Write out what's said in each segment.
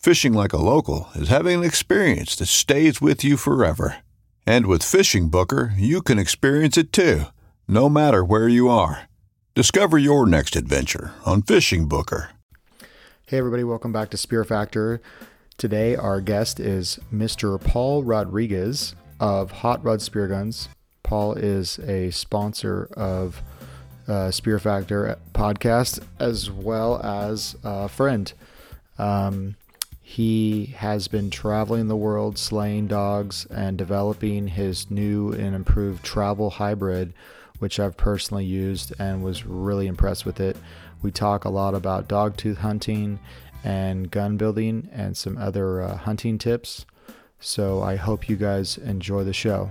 Fishing like a local is having an experience that stays with you forever. And with Fishing Booker, you can experience it too, no matter where you are. Discover your next adventure on Fishing Booker. Hey, everybody, welcome back to Spear Factor. Today, our guest is Mr. Paul Rodriguez of Hot Rod Spear Guns. Paul is a sponsor of uh, Spear Factor podcast as well as a friend. Um, he has been traveling the world slaying dogs and developing his new and improved travel hybrid, which I've personally used and was really impressed with it. We talk a lot about dog tooth hunting and gun building and some other uh, hunting tips. So I hope you guys enjoy the show.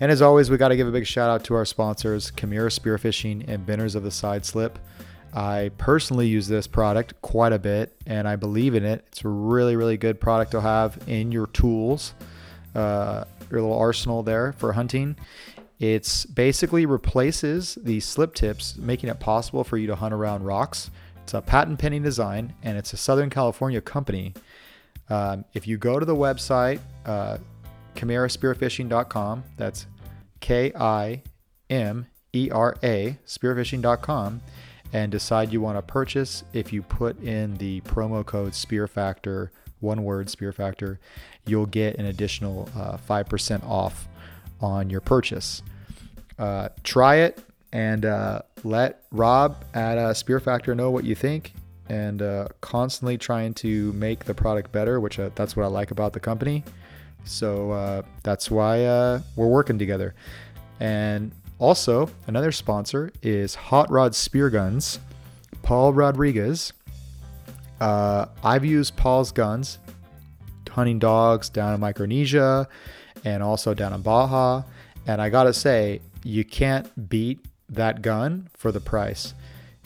And as always, we got to give a big shout out to our sponsors, Kimera Spearfishing and Benders of the Side Slip. I personally use this product quite a bit and I believe in it. It's a really, really good product to have in your tools, uh, your little arsenal there for hunting. It's basically replaces the slip tips, making it possible for you to hunt around rocks. It's a patent pending design and it's a Southern California company. Um, if you go to the website, uh, kimeraspearfishing.com, that's K I M E R A, spearfishing.com, and decide you want to purchase, if you put in the promo code Spear Factor, one word Spear Factor, you'll get an additional uh, 5% off on your purchase. Uh, try it and uh, let Rob at uh, Spear Factor know what you think. And uh, constantly trying to make the product better, which uh, that's what I like about the company. So that's why we're working together. And also, another sponsor is Hot Rod Spear Guns, Paul Rodriguez. Uh, I've used Paul's guns hunting dogs down in Micronesia and also down in Baja. And I gotta say, you can't beat that gun for the price.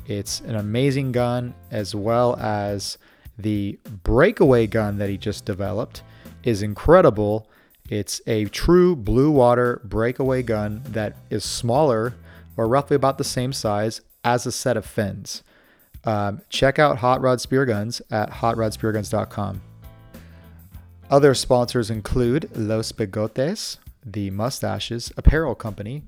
It's an amazing gun, as well as the breakaway gun that he just developed is incredible. It's a true blue water breakaway gun that is smaller or roughly about the same size as a set of fins. Um, check out Hot Rod Spear Guns at hotrodspearguns.com. Other sponsors include Los Bigotes, the Mustaches Apparel Company.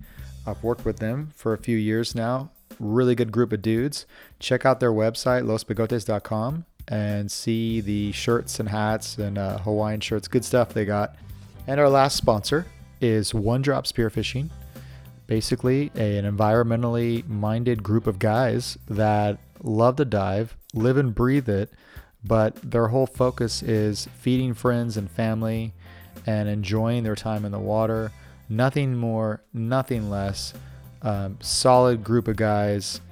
I've worked with them for a few years now. Really good group of dudes. Check out their website, losbigotes.com, and see the shirts and hats and uh, Hawaiian shirts. Good stuff they got. And our last sponsor is One Drop Spearfishing. Basically, a, an environmentally minded group of guys that love to dive, live and breathe it, but their whole focus is feeding friends and family and enjoying their time in the water. Nothing more, nothing less. Um, solid group of guys.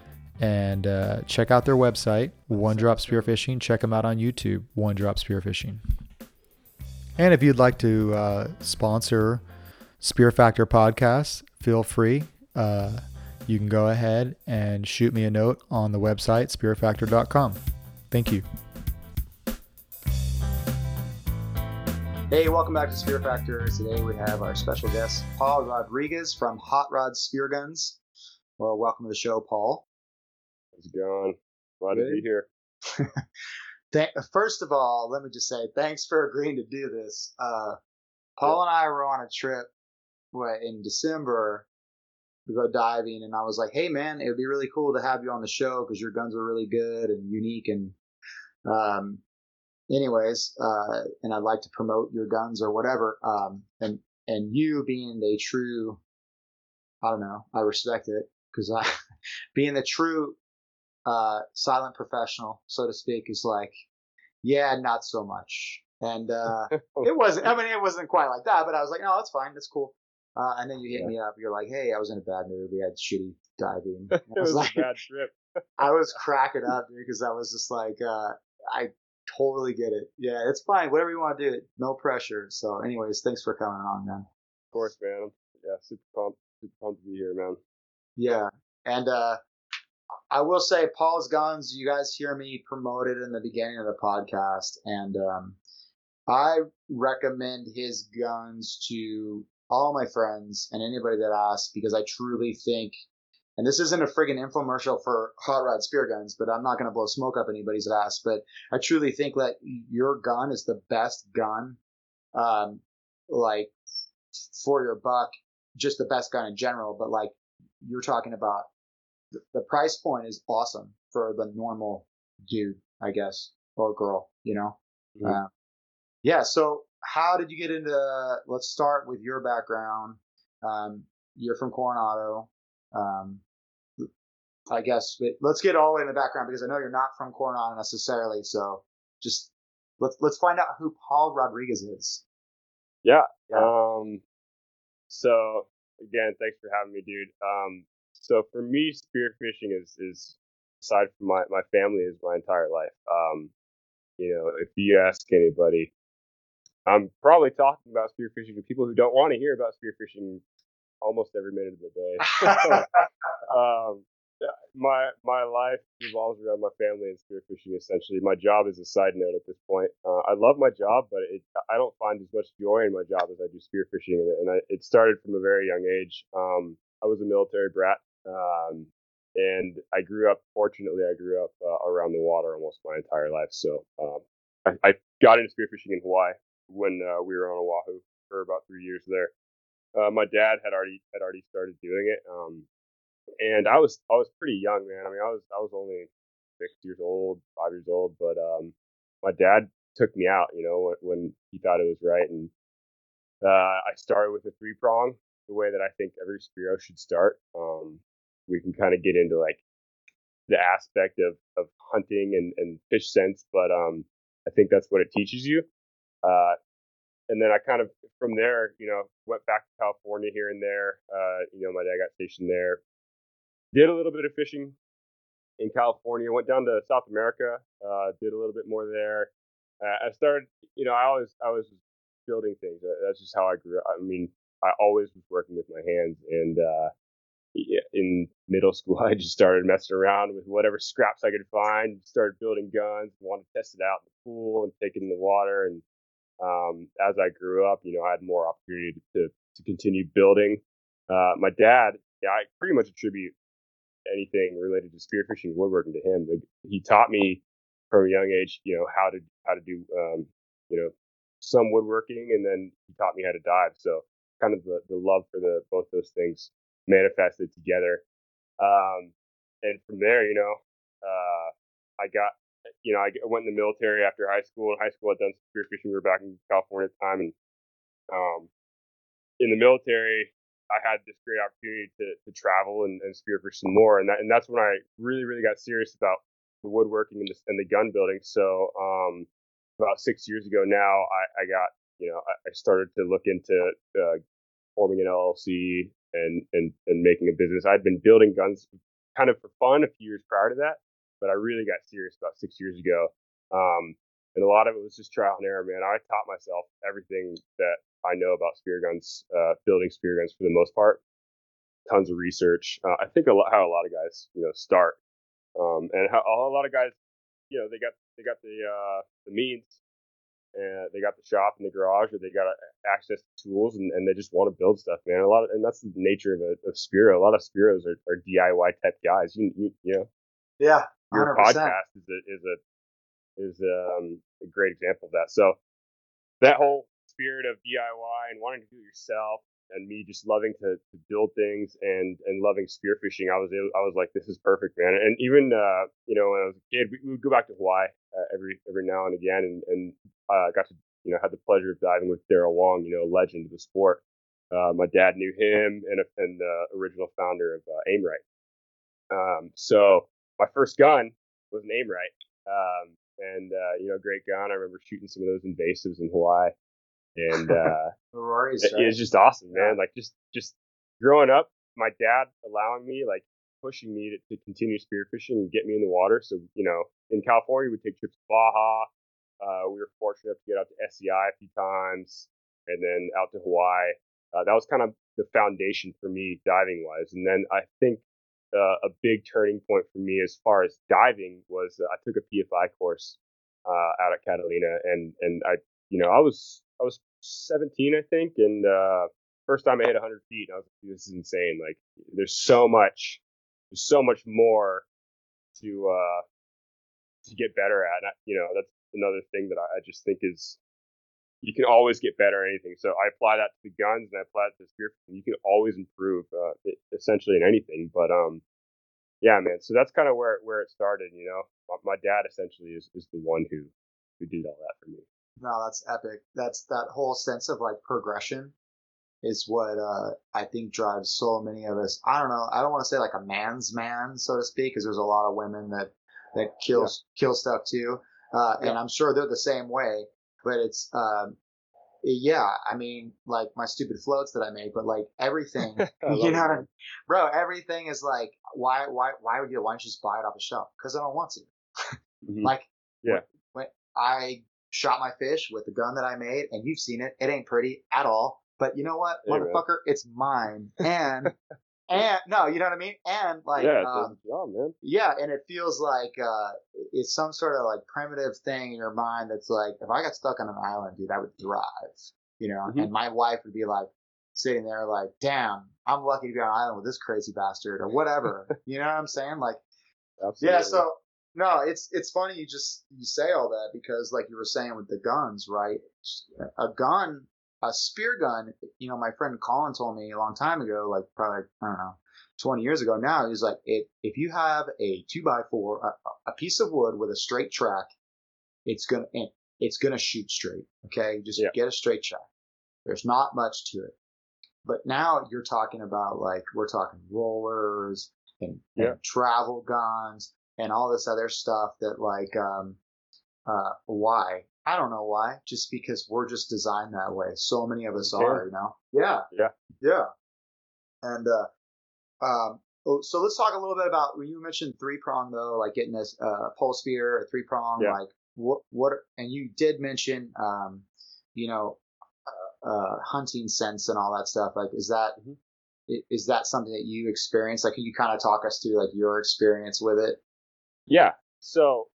And uh, check out their website, One Drop Spearfishing. Check them out on YouTube, One Drop Spearfishing. And if you'd like to uh, sponsor Spear Factor Podcast, feel free. Uh, you can go ahead and shoot me a note on the website, spearfactor.com. Thank you. Hey, welcome back to Spear Factor. Today we have our special guest, Paul Rodriguez from Hot Rod Spear Guns. Well, welcome to the show, Paul. How's it going? Glad Good. to be here. Th- First of all, let me just say thanks for agreeing to do this. Uh, Paul and I were on a trip in December to go diving, and I was like, "Hey, man, it would be really cool to have you on the show because your guns are really good and unique." And um, anyways, uh, and I'd like to promote your guns or whatever. Um, and and you being a true, I don't know, I respect it because I, being the true uh, silent professional, so to speak, is like, yeah, not so much. And uh, it wasn't. I mean, it wasn't quite like that, but I was like, no, that's fine, that's cool. Uh, and then you hit yeah. me up. You're like, hey, I was in a bad mood. We had shitty diving. it was, was like, a bad trip. I was cracking up because I was just like, uh, I totally get it. Yeah, it's fine. Whatever you want to do, no pressure. So, anyways, thanks for coming on, man. Of course, man. Yeah, super pumped, super pumped to be here, man. Yeah, and uh, I will say, Paul's Guns. You guys hear me promote it in the beginning of the podcast, and um, I recommend his guns to all my friends and anybody that asks because I truly think and this isn't a friggin' infomercial for hot rod spear guns, but I'm not going to blow smoke up anybody's ass. But I truly think that your gun is the best gun, um, like for your buck, just the best gun in general. But like you're talking about, the price point is awesome for the normal dude, I guess, or girl, you know? Mm-hmm. Uh, yeah. So how did you get into, let's start with your background. Um, you're from Coronado. Um, I guess. But let's get all the way in the background because I know you're not from Coronado necessarily. So just let's let's find out who Paul Rodriguez is. Yeah. yeah. Um. So again, thanks for having me, dude. Um. So for me, spearfishing is is aside from my my family is my entire life. Um. You know, if you ask anybody, I'm probably talking about spearfishing to people who don't want to hear about spearfishing almost every minute of the day. um, my my life revolves around my family and spearfishing. Essentially, my job is a side note at this point. Uh, I love my job, but it, I don't find as much joy in my job as I do spearfishing. And, and I, it started from a very young age. Um, I was a military brat, um, and I grew up. Fortunately, I grew up uh, around the water almost my entire life. So um, I, I, got into spearfishing in Hawaii when uh, we were on Oahu for about three years there. Uh, my dad had already had already started doing it. Um, and I was I was pretty young, man. I mean, I was I was only six years old, five years old, but um, my dad took me out, you know, when, when he thought it was right, and uh, I started with a three prong, the way that I think every spearo should start. Um, we can kind of get into like the aspect of of hunting and and fish sense, but um, I think that's what it teaches you. Uh, and then I kind of from there, you know, went back to California here and there. Uh, you know, my dad got stationed there, did a little bit of fishing in California. Went down to South America. Uh, did a little bit more there. Uh, I started, you know, I always I was building things. That's just how I grew up. I mean, I always was working with my hands, and uh, in middle school, I just started messing around with whatever scraps I could find. Started building guns. Wanted to test it out in the pool and take it in the water. And um, as I grew up, you know, I had more opportunity to to continue building. Uh, my dad, yeah, I pretty much attribute anything related to spearfishing and woodworking to him. He taught me from a young age, you know, how to how to do, um, you know, some woodworking, and then he taught me how to dive. So kind of the, the love for the both those things manifested together. Um, and from there, you know, uh, I got, you know, I went in the military after high school. In high school, I'd done spearfishing. We were back in California at the time, and um, in the military, I had this great opportunity to, to travel and, and spearfish some more. And that, and that's when I really, really got serious about the woodworking and the, and the gun building. So, um, about six years ago now, I, I got, you know, I, I started to look into, uh, forming an LLC and, and, and making a business. I'd been building guns kind of for fun a few years prior to that, but I really got serious about six years ago. Um, and a lot of it was just trial and error, man. I taught myself everything that I know about spear guns, uh, building spear guns for the most part. Tons of research. Uh, I think a lot, how a lot of guys, you know, start, um, and how a lot of guys, you know, they got they got the uh, the means, and they got the shop in the garage, or they got access to tools, and, and they just want to build stuff, man. A lot of, and that's the nature of a of spearo. A lot of spearos are, are DIY type guys. You, you, you know, yeah, 100%. your podcast is a is a is um, a great example of that. So that whole spirit of DIY and wanting to do it yourself, and me just loving to, to build things and and loving spearfishing, I was I was like, this is perfect, man. And even uh, you know when I was a kid, we, we would go back to Hawaii uh, every every now and again, and and uh, got to you know had the pleasure of diving with Daryl Wong, you know, a legend of the sport. Uh, my dad knew him and and the original founder of uh, Aimrite. Um, so my first gun was an Aimrite, um, and uh, you know, great gun. I remember shooting some of those invasives in Hawaii and uh, Rory's, it, right? it's just awesome, man. Like just just growing up, my dad allowing me, like pushing me to, to continue spearfishing and get me in the water. So you know, in California, we take trips to Baja. Uh, we were fortunate enough to get out to SCI a few times, and then out to Hawaii. Uh, that was kind of the foundation for me diving wise. And then I think uh, a big turning point for me as far as diving was uh, I took a PFI course uh, out at Catalina, and and I you know I was I was 17, I think, and uh, first time I hit 100 feet, I was like, this is insane. Like, there's so much, so much more to uh, to get better at. And I, you know, that's another thing that I, I just think is you can always get better at anything. So I apply that to the guns and I apply it to the spear. You can always improve, uh, it, essentially in anything. But um, yeah, man. So that's kind of where where it started. You know, my, my dad essentially is is the one who who did all that for me. No, that's epic. That's that whole sense of like progression is what uh, I think drives so many of us. I don't know. I don't want to say like a man's man, so to speak, because there's a lot of women that that kills kill stuff too, uh, and I'm sure they're the same way. But it's um, yeah. I mean, like my stupid floats that I make, but like everything, you know, what I mean? bro. Everything is like, why, why, why would you? Why don't you just buy it off the shelf? Because I don't want to. Mhm. Like, Yeah. when, when I shot my fish with the gun that I made, and you've seen it, it ain't pretty at all. But you know what, Hey, man. motherfucker, it's mine. And and no, you know what I mean. And like, yeah, um, job, man. yeah, and it feels like uh, it's some sort of like primitive thing in your mind that's like, if I got stuck on an island, dude, I would thrive. You know, Mhm. and my wife would be like sitting there like, damn, I'm lucky to be on an island with this crazy bastard or whatever. you know what I'm saying? Like. Absolutely. Yeah, so no, it's it's funny you just you say all that because like you were saying with the guns, right? A gun, a spear gun. You know, my friend Colin told me a long time ago, like probably I don't know, twenty years ago now. He's like, if if you have a two by four, a, a piece of wood with a straight track, it's gonna it's gonna shoot straight. Okay, just Yeah. get a straight track. There's not much to it. But now you're talking about like we're talking rollers and, Yeah. and travel guns and all this other stuff that like um uh why i don't know why just because we're just designed that way so many of us Yeah. are you know yeah Yeah. yeah and uh um oh, so let's talk a little bit about when you mentioned three prong though like getting a uh pole spear a three prong Yeah. like what what and you did mention um you know uh, uh hunting sense and all that stuff like is that Mhm. is that something that you experienced like can you kind of talk us through like your experience with it Yeah. So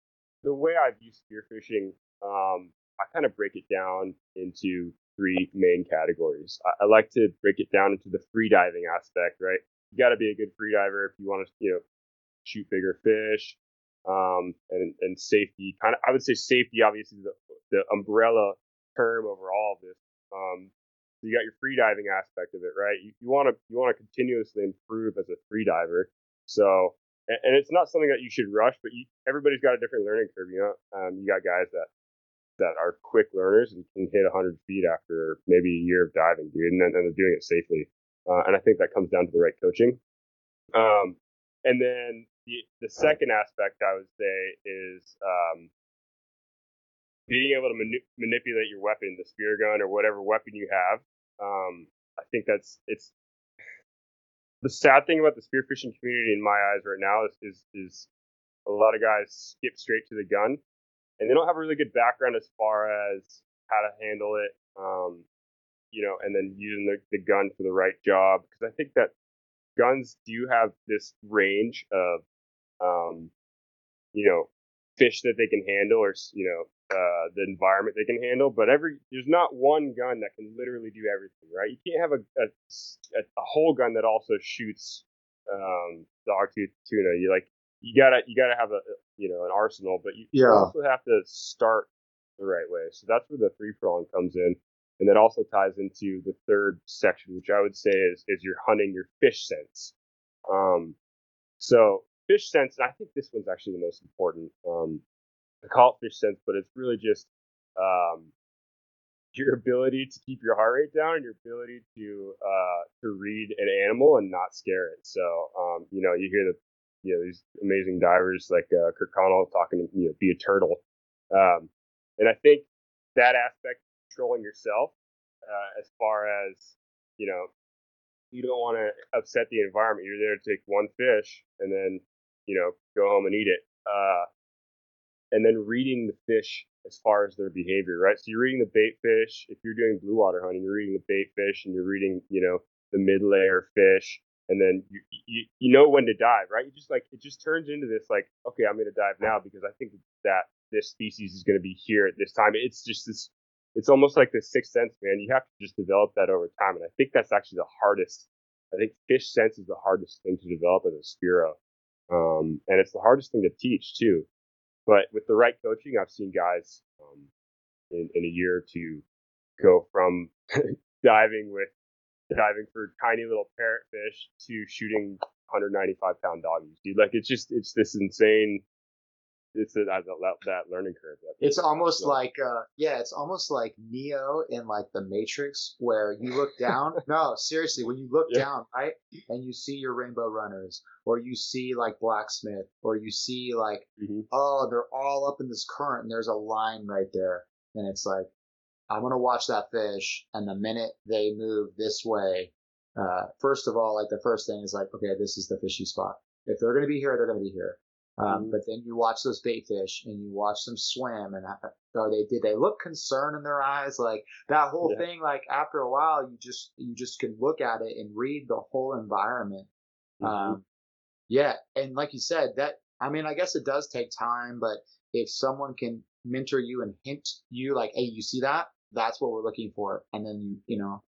the way I view spearfishing, um, I kind of break it down into three main categories. I, I like to break it down into the free diving aspect, right? You got to be a good free diver if you want to, you know, shoot bigger fish, um, and and safety. Kind of, I would say safety, obviously, the the umbrella term over all of this. Um, so you got your free diving aspect of it, right? You want to you want to continuously improve as a free diver. So and, and it's not something that you should rush, but you, everybody's got a different learning curve. You know, um, you got guys that that are quick learners and can hit 100 feet after maybe a year of diving, dude, and then and they're doing it safely. Uh, and I think that comes down to the right coaching. Um, and then the the second aspect I would say is um, being able to mani- manipulate your weapon, the spear gun or whatever weapon you have. Um, I think that's it's the sad thing about the spearfishing community in my eyes right now is, is is a lot of guys skip straight to the gun and they don't have a really good background as far as how to handle it um, you know and then using the, the gun for the right job because i think that guns do have this range of um, you know fish that they can handle or you know uh, the environment they can handle. But every there's not one gun that can literally do everything, right? You can't have a a, a, hole gun that also shoots um, dogtooth tuna. You like you gotta you gotta have a you know an arsenal, but you, you also have to start the right way. So that's where the three prong comes in, and that also ties into the third section, which I would say is is your hunting your fish sense. Um, so fish sense, and I think this one's actually the most important. Um, I call it fish sense, but it's really just um, your ability to keep your heart rate down and your ability to uh, to read an animal and not scare it. So um, you know, you hear the you know these amazing divers like uh, Kurt Connell talking to you know be a turtle, um, and I think that aspect controlling yourself uh, as far as you know you don't want to upset the environment. You're there to take one fish and then you know go home and eat it. Uh, and then reading the fish as far as their behavior, right? So you're reading the bait fish. If you're doing blue water hunting, you're reading the bait fish and you're reading, you know, the mid layer fish, and then you, you you know when to dive, right? You just like it just turns into this like, okay, I'm gonna dive now because I think that this species is gonna be here at this time. It's just this. It's almost like this sixth sense, man. You have to just develop that over time, and I think that's actually the hardest. I think fish sense is the hardest thing to develop as a spearo, um, and it's the hardest thing to teach too. But with the right coaching, I've seen guys um, in, in a year or two go from diving with diving for tiny little parrotfish to shooting 195 pound doggies. Dude, like it's just it's this insane. It's a, that, that that learning curve. That It's almost So- like, uh, yeah, it's almost like Neo in like the Matrix, where you look down. no, seriously, when you look Yeah. down, right, and you see your Rainbow Runners, or you see like Blacksmith, or you see like, Mhm. oh, they're all up in this current, and there's a line right there, and it's like, I'm gonna watch that fish, and the minute they move this way, uh, first of all, like the first thing is like, okay, this is the fishy spot. If they're gonna be here, they're gonna be here. Um, Mhm. But then you watch those bait fish and you watch them swim, and uh, are they did they look concerned in their eyes? Like that whole Yeah. thing. Like after a while, you just you just can look at it and read the whole environment. Mhm. Um, yeah, and like you said, that I mean, I guess it does take time, but if someone can mentor you and hint you, like, hey, you see that? That's what we're looking for, and then you you know,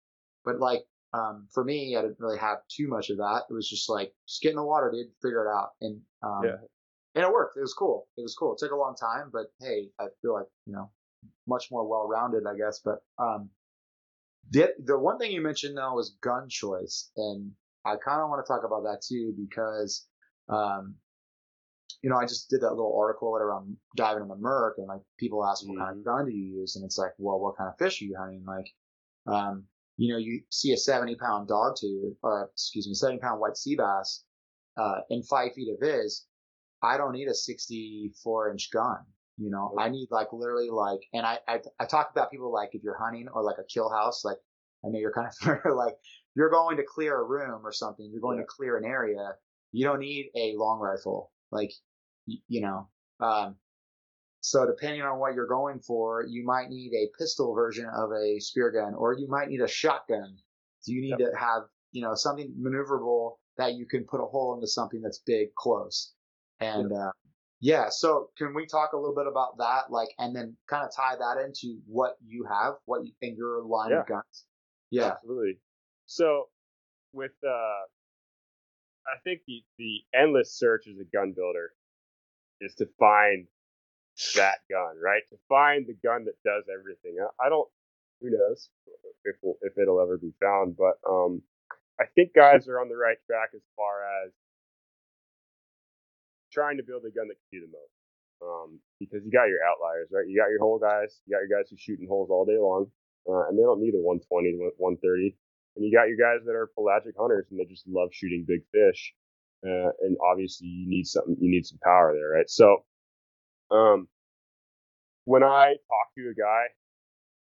but like. Um, for me, I didn't really have too much of that. It was just like, just get in the water, dude, figure it out. And, um, Yeah. and it worked. It was cool. It was cool. It took a long time, but hey, I feel like you know much more well rounded, I guess. But um, the the one thing you mentioned though was gun choice, and I kind of want to talk about that too because um, you know I just did that little article around diving in the Merc, and like people ask what kind of gun do you use, and it's like, well, what kind of fish are you hunting? Like, um, you know, you see a seventy pound dog tooth, or excuse me, seventy pound white sea bass, uh, in five feet of viz. I don't need a 64 inch gun. You know, I need like literally like, and I, I, I talk about people like if you're hunting or like a kill house, like I know you're kind of like you're going to clear a room or something, you're going Yeah. to clear an area. You don't need a long rifle, like, you know, um, so depending on what you're going for, you might need a pistol version of a spear gun, or you might need a shotgun. So you need to have, you know, something maneuverable that you can put a hole into something that's big close. And uh, yeah, so can we talk a little bit about that, like, and then kind of tie that into what you have, what you, in your line Yeah. of guns? Yeah, Absolutely. So with uh I think the the endless search as a gun builder is to find that gun, right? To find the gun that does everything. I, don't who knows if we'll, if it'll ever be found, but um I think guys are on the right track as far as trying to build a gun that can do the most. Um, because you got your outliers, right? You got your hole guys, you got your guys who shooting holes all day long, uh, and they don't need a 120 to 130. And you got your guys that are pelagic hunters and they just love shooting big fish. Uh, and obviously you need something, you need some power there, right? So, um, when I talk to a guy,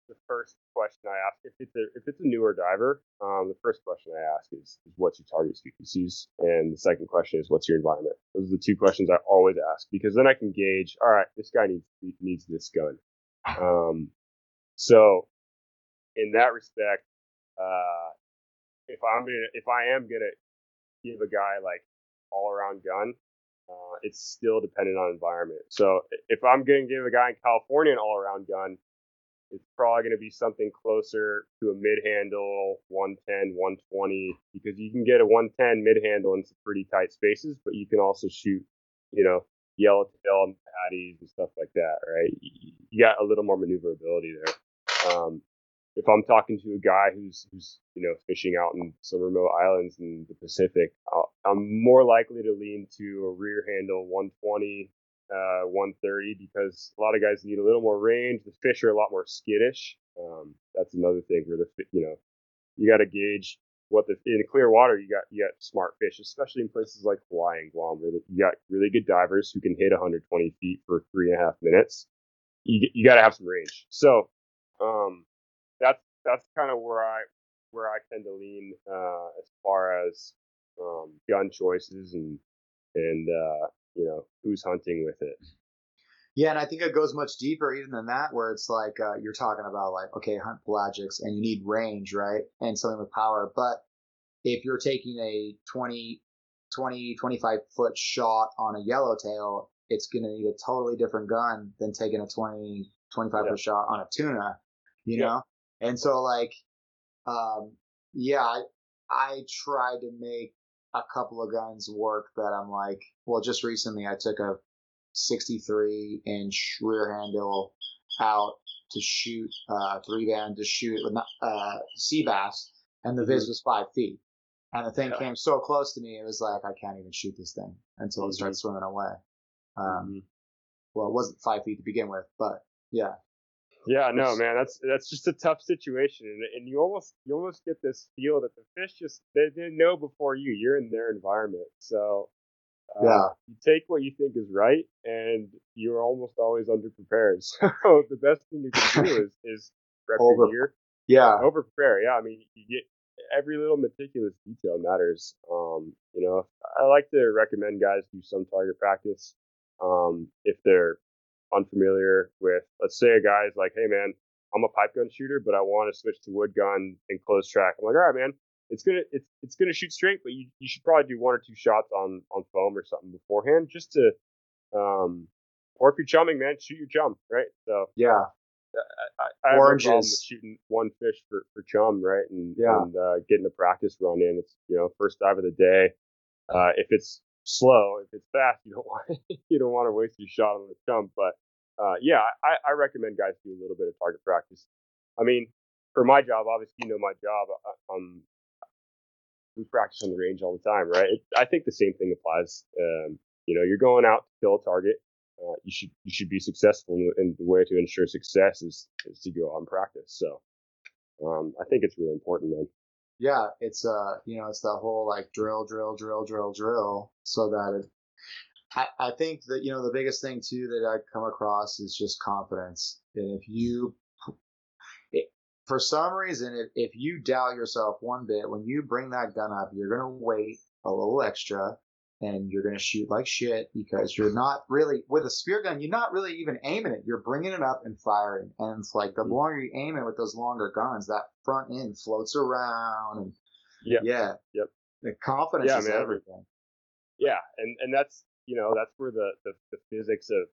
the first question I ask, if it's a, if it's a newer diver, um, the first question I ask is, is what's your target species? And the second question is, what's your environment? Those are the two questions I always ask because then I can gauge, all right, this guy needs, needs this gun. Um, so in that respect, uh, if I'm gonna, if I am gonna give a guy like all around gun, uh, it's still dependent on environment. So if I'm going to give a guy in California an all around gun, it's probably going to be something closer to a mid handle 110, 120, because you can get a 110 mid handle in some pretty tight spaces, but you can also shoot, you know, yellowtail and paddies and stuff like that, right? You got a little more maneuverability there. Um, if I'm talking to a guy who's who's you know fishing out in some remote islands in the Pacific, i am more likely to lean to a rear handle 120 uh, 130 because a lot of guys need a little more range. The fish are a lot more skittish. Um, that's another thing where the you know you got to gauge what the in clear water you got you got smart fish, especially in places like Hawaii and Guam where you got really good divers who can hit 120 feet for three and a half minutes. You you got to have some range. So um, that's that's kind of where I where I tend to lean uh, as far as um, gun choices and and uh, you know who's hunting with it. Yeah, and I think it goes much deeper even than that, where it's like uh, you're talking about like okay, hunt pelagics, and you need range, right, and something with power. But if you're taking a 20, 20, 25 foot shot on a yellowtail, it's going to need a totally different gun than taking a 20, 25 yeah. foot shot on a tuna, you yeah. know? And so like, um, yeah, I, I try to make a couple of guns work that I'm like, well, just recently I took a 63 inch rear handle out to shoot uh, three band to shoot with uh, sea bass, and the viz mm-hmm. was five feet, and the thing yeah. came so close to me, it was like I can't even shoot this thing until mm-hmm. it starts swimming away. Um, mm-hmm. Well, it wasn't five feet to begin with, but yeah, yeah, no, man, that's that's just a tough situation, and, and you almost you almost get this feel that the fish just they didn't know before you. You're in their environment, so uh, yeah, you take what you think is right, and you're almost always underprepared. So the best thing you can do is is prep Over, your gear. Yeah, over prepare. Yeah, I mean, you get every little meticulous detail matters. Um, you know, I like to recommend guys do some target practice. Um, if they're unfamiliar with, let's say a guy's like, hey man, I'm a pipe gun shooter, but I want to switch to wood gun and close track. I'm like, all right, man, it's gonna it's it's gonna shoot straight, but you, you should probably do one or two shots on on foam or something beforehand, just to um, or if you're chumming, man, shoot your chum, right? So yeah. I, I, I Oranges. have no with shooting one fish for, for chum, right? And, yeah. and uh, getting a practice run in. It's you know first dive of the day. Uh, if it's slow. If it's fast, you don't want you don't want to waste your shot on the chump. But uh, yeah, I, I recommend guys do a little bit of target practice. I mean, for my job, obviously you know my job. Uh, um, we practice on the range all the time, right? It, I think the same thing applies. Um, you know, you're going out to kill a target. Uh, you should you should be successful, and the way to ensure success is is to go out and practice. So, um, I think it's really important, man yeah, it's uh, you know, it's that whole like drill, drill, drill, drill, drill, so that it. I, I think that you know the biggest thing too that I come across is just confidence, and if you, it, for some reason, if if you doubt yourself one bit, when you bring that gun up, you're gonna wait a little extra, and you're going to shoot like shit because you're not really with a spear gun. You're not really even aiming it. You're bringing it up and firing, and it's like the mm. longer you aim it with those longer guns, that front end floats around, and yeah, yeah, yep. The confidence yeah, is man. everything. Yeah, and and that's you know that's where the, the the physics of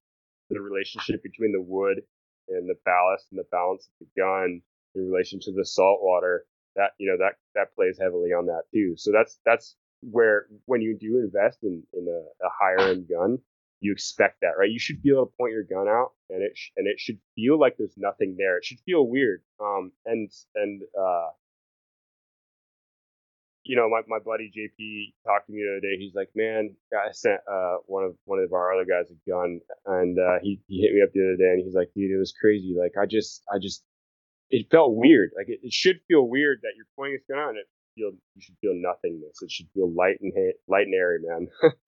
the relationship between the wood and the ballast and the balance of the gun in relation to the salt water that you know that that plays heavily on that too. So that's that's where when you do invest in, in a, a higher end gun, you expect that, right? You should be able to point your gun out and it, sh- and it should feel like there's nothing there. It should feel weird. Um, and, and, uh, you know, my, my buddy JP talked to me the other day. He's like, man, I sent, uh, one of, one of our other guys a gun and, uh, he, he hit me up the other day and he's like, dude, it was crazy. Like, I just, I just, it felt weird. Like it, it should feel weird that you're pointing this gun out and it feel you should feel nothingness. It should feel light and light and airy, man.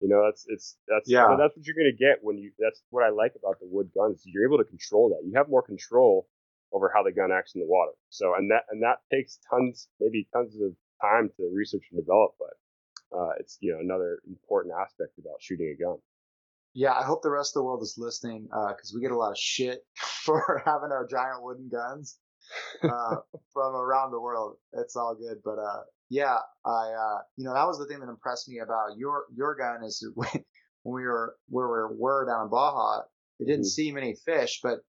you know, that's it's that's yeah. that's what you're gonna get when you. That's what I like about the wood guns. You're able to control that. You have more control over how the gun acts in the water. So and that and that takes tons, maybe tons of time to research and develop, but uh, it's you know another important aspect about shooting a gun. Yeah, I hope the rest of the world is listening because uh, we get a lot of shit for having our giant wooden guns uh, from around the world. It's all good, but uh, yeah, I uh, you know that was the thing that impressed me about your your gun is when we were where we were down in Baja, it didn't mm-hmm. see many fish, but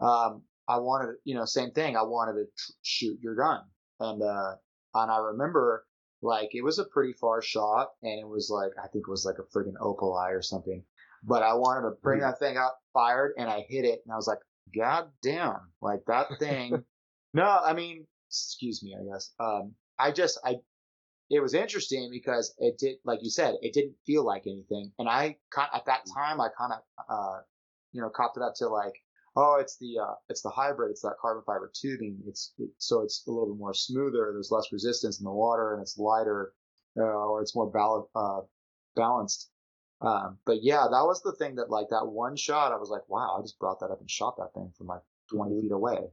um, I wanted you know same thing. I wanted to tr- shoot your gun, and uh, and I remember like it was a pretty far shot, and it was like I think it was like a friggin' opal eye or something. But I wanted to bring mm-hmm. that thing up, fired, and I hit it, and I was like, God damn, like that thing. No, I mean, excuse me, I guess. Um, I just, I, it was interesting because it did, like you said, it didn't feel like anything. And I, at that time, I kind of, uh, you know, copped it up to like, oh, it's the, uh, it's the hybrid. It's that carbon fiber tubing. It's, it, so it's a little bit more smoother. There's less resistance in the water and it's lighter, uh, or it's more bal- uh, balanced. Um, but yeah, that was the thing that like that one shot, I was like, wow, I just brought that up and shot that thing from like 20 feet away.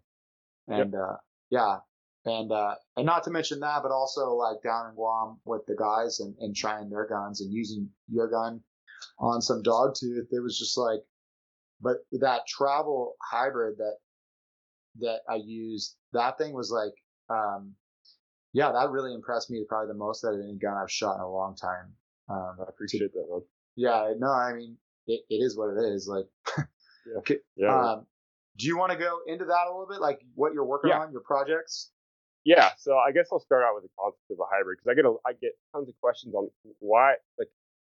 And, yep. uh, yeah. And, uh, and not to mention that, but also like down in Guam with the guys and, and trying their guns and using your gun on some dog tooth. It was just like, but that travel hybrid that, that I used, that thing was like, um, yeah, that really impressed me probably the most out of any gun I've shot in a long time. Um, I appreciate that. Yeah, no, I mean, it, it is what it is. Like, yeah. yeah. Um, do you want to go into that a little bit, like what you're working yeah. on, your projects? Yeah, so I guess I'll start out with the concept of a hybrid because I get a, I get tons of questions on why like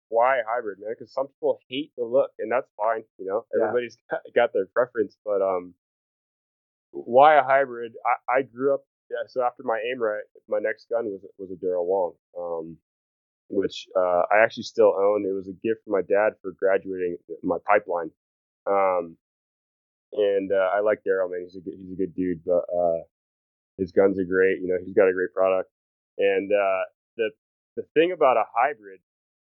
why hybrid, man? Because some people hate the look, and that's fine. You know, everybody's got, got their preference, but um, why a hybrid? I, I grew up. Yeah, so after my Aimrite, my next gun was was a Daryl Wong. Um, which uh, I actually still own. It was a gift from my dad for graduating my pipeline. Um, and uh, I like Daryl, man. He's a good, he's a good dude, but uh, his guns are great. You know, he's got a great product. And uh, the the thing about a hybrid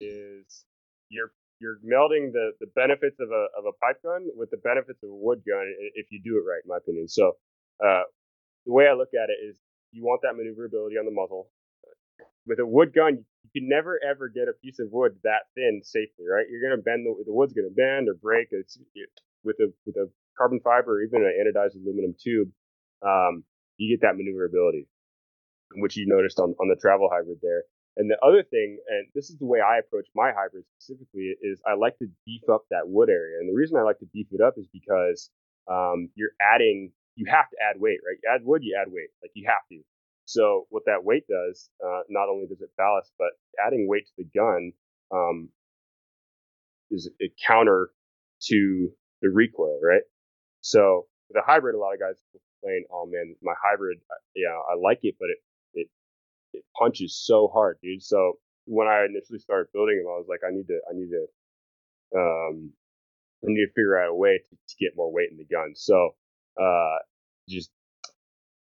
is you're you're melding the, the benefits of a of a pipe gun with the benefits of a wood gun if you do it right, in my opinion. So uh, the way I look at it is you want that maneuverability on the muzzle. With a wood gun, you can never ever get a piece of wood that thin safely, right? You're gonna bend the, the wood's gonna bend or break. It's it, with a with a carbon fiber or even an anodized aluminum tube, um, you get that maneuverability, which you noticed on on the travel hybrid there. And the other thing, and this is the way I approach my hybrid specifically, is I like to beef up that wood area. And the reason I like to beef it up is because um, you're adding, you have to add weight, right? You add wood, you add weight, like you have to. So what that weight does, uh, not only does it ballast, but adding weight to the gun um, is a counter to the recoil, right? So the hybrid, a lot of guys complain, "Oh man, my hybrid, uh, yeah, I like it, but it it it punches so hard, dude." So when I initially started building them, I was like, I need to, I need to, um, I need to figure out a way to, to get more weight in the gun. So uh, just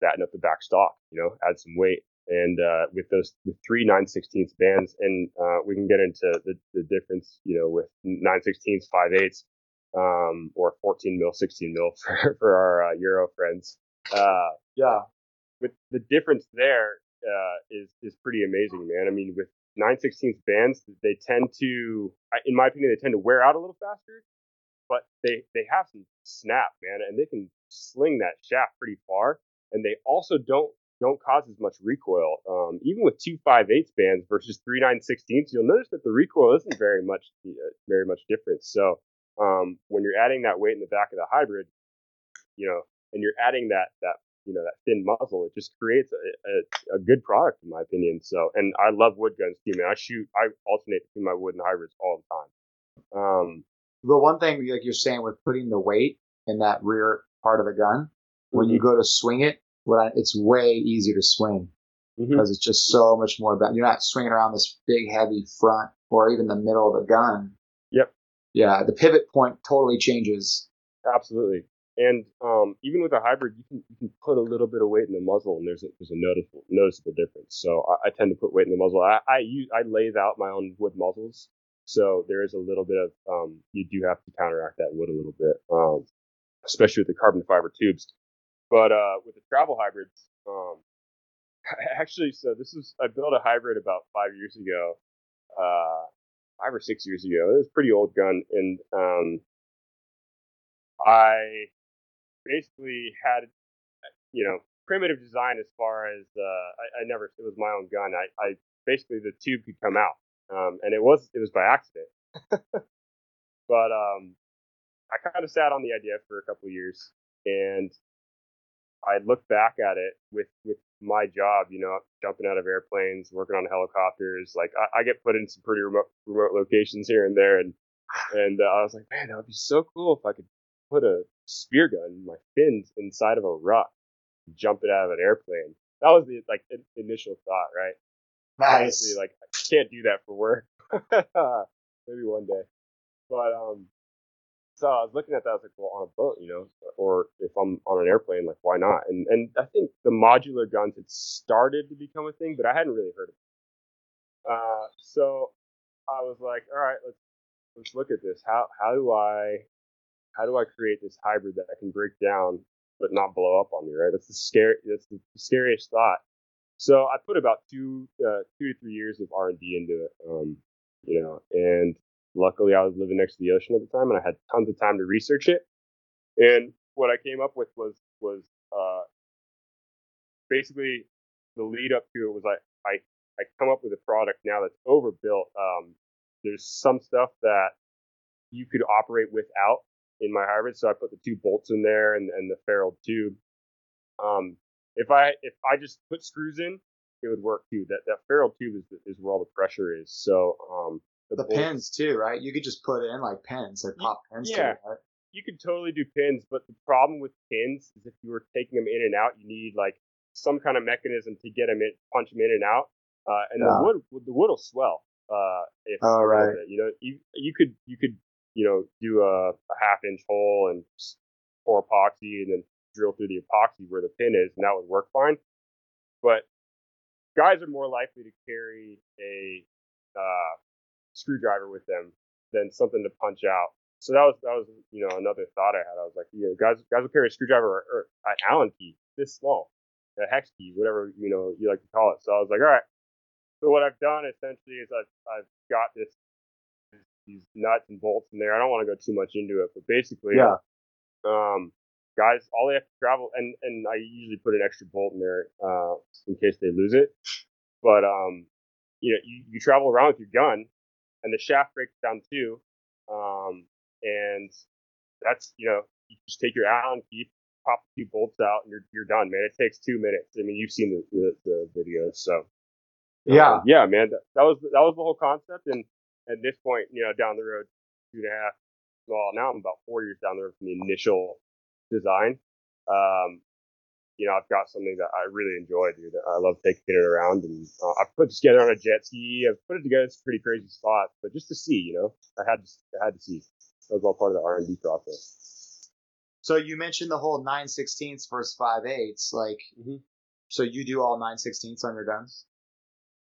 fatten up the back stock, you know, add some weight. And uh, with those with three 9 16 bands, and uh, we can get into the, the difference, you know, with 9 16s, 5 8s, um, or 14 mil, 16 mil for, for our uh, Euro friends. Uh, yeah, but the difference there uh, is is pretty amazing, man. I mean, with 9 16 bands, they tend to, in my opinion, they tend to wear out a little faster, but they they have some snap, man, and they can sling that shaft pretty far and they also don't don't cause as much recoil. Um, even with two five bands versus three nine you'll notice that the recoil isn't very much uh, very much different. So um, when you're adding that weight in the back of the hybrid, you know, and you're adding that that you know that thin muzzle, it just creates a, a, a good product in my opinion. So and I love wood guns too, man. I shoot, I alternate between my wood and hybrids all the time. Um, the one thing like you're saying with putting the weight in that rear part of the gun, when you mm-hmm. go to swing it, it's way easier to swing mm-hmm. because it's just so much more about, you're not swinging around this big heavy front or even the middle of the gun. Yeah. The pivot point totally changes. Absolutely. And um, even with a hybrid, you can you can put a little bit of weight in the muzzle, and there's a, there's a noticeable noticeable difference. So I, I tend to put weight in the muzzle. I I, use, I lathe out my own wood muzzles, so there is a little bit of um, you do have to counteract that wood a little bit, um, especially with the carbon fiber tubes. But uh, with the travel hybrids, um, actually, so this is I built a hybrid about five years ago, uh, five or six years ago. It was a pretty old gun, and um, I basically had you know, primitive design as far as uh, I, I never it was my own gun. I, I basically the tube could come out, um, and it was it was by accident. but um, I kind of sat on the idea for a couple of years, and I looked back at it with with my job, you know, jumping out of airplanes, working on helicopters. Like I, I get put in some pretty remote remote locations here and there, and and uh, I was like, man, that would be so cool if I could put a spear gun, my fins inside of a ruck, jump it out of an airplane. That was the like initial thought, right? Nice. Obviously, like I can't do that for work. Maybe one day, but um, so I was looking at that. I was like, well, on a boat, you know, or if I'm on an airplane, like why not? And and I think the modular guns had started to become a thing, but I hadn't really heard of it. Uh, so I was like, all right, let's let's look at this. How how do I how do I create this hybrid that I can break down but not blow up on me? Right? That's the scary. That's the scariest thought. So I put about two uh, two to three years of R and D into it. Um, you know, and luckily I was living next to the ocean at the time, and I had tons of time to research it. And what I came up with was was uh, basically the lead up to it was I I I come up with a product now that's overbuilt. Um, there's some stuff that you could operate without in my hybrid, so I put the two bolts in there and, and the ferrule tube. Um, if I if I just put screws in, it would work too. That that ferrule tube is is where all the pressure is. So um, the, the pins too, right? You could just put in like pins, like pop pins. Yeah, it, right? you could totally do pins, but the problem with pins is if you were taking them in and out, you need like some kind of mechanism to get them in, punch them in and out, uh, and yeah. the wood the wood will swell. Uh, if oh right, you know you you could you could you know do a, a half inch hole and pour epoxy and then drill through the epoxy where the pin is, and that would work fine. But guys are more likely to carry a uh, screwdriver with them than something to punch out. So that was that was you know another thought I had. I was like, you know, guys guys will carry a screwdriver or, or an Allen key this small, a hex key, whatever you know you like to call it. So I was like, all right. So what I've done essentially is I've I've got this these nuts and bolts in there. I don't want to go too much into it, but basically, yeah. Um, guys, all they have to travel, and and I usually put an extra bolt in there uh, in case they lose it. But um, you know, you, you travel around with your gun, and the shaft breaks down too. Um, and that's, you know, you just take your Allen key, pop a few bolts out, and you're, you're done, man. It takes two minutes. I mean, you've seen the, the, the videos. So, yeah. Um, yeah, man, that, that was, that was the whole concept. And at this point, you know, down the road, two and a half, well, now I'm about four years down the road from the initial design. Um, you know, I've got something that I really enjoy, dude. I love taking it around, and uh, I put it together on a jet ski. I've put it together in some pretty crazy spots, but just to see, you know, I had to, I had to see. That was all part of the R and D process. So you mentioned the whole nine sixteenths versus five eighths, like. Mm-hmm. So you do all nine sixteenths on your guns?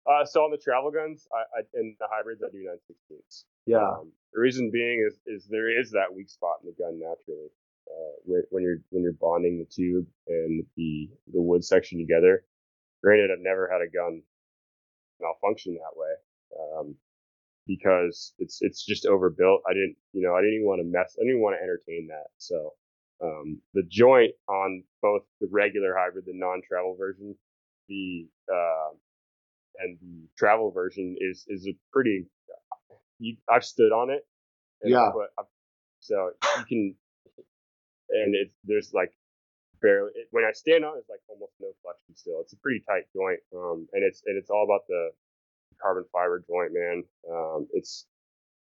Uh, so on the travel guns, I, I and the hybrids, I do nine sixteenths. Yeah. Um, the reason being is is there is that weak spot in the gun naturally uh, when, when you're when you're bonding the tube and the the wood section together. Granted, I've never had a gun malfunction that way um, because it's it's just overbuilt. I didn't you know I didn't even want to mess. I didn't want to entertain that. So um, the joint on both the regular hybrid, the non-travel version, the uh, and the travel version is is a pretty. You, I've stood on it. yeah. I've, so you can and it's there's like barely it, when I stand on, it's like almost no flexion still. It's a pretty tight joint, um, and it's and it's all about the carbon fiber joint, man. Um, it's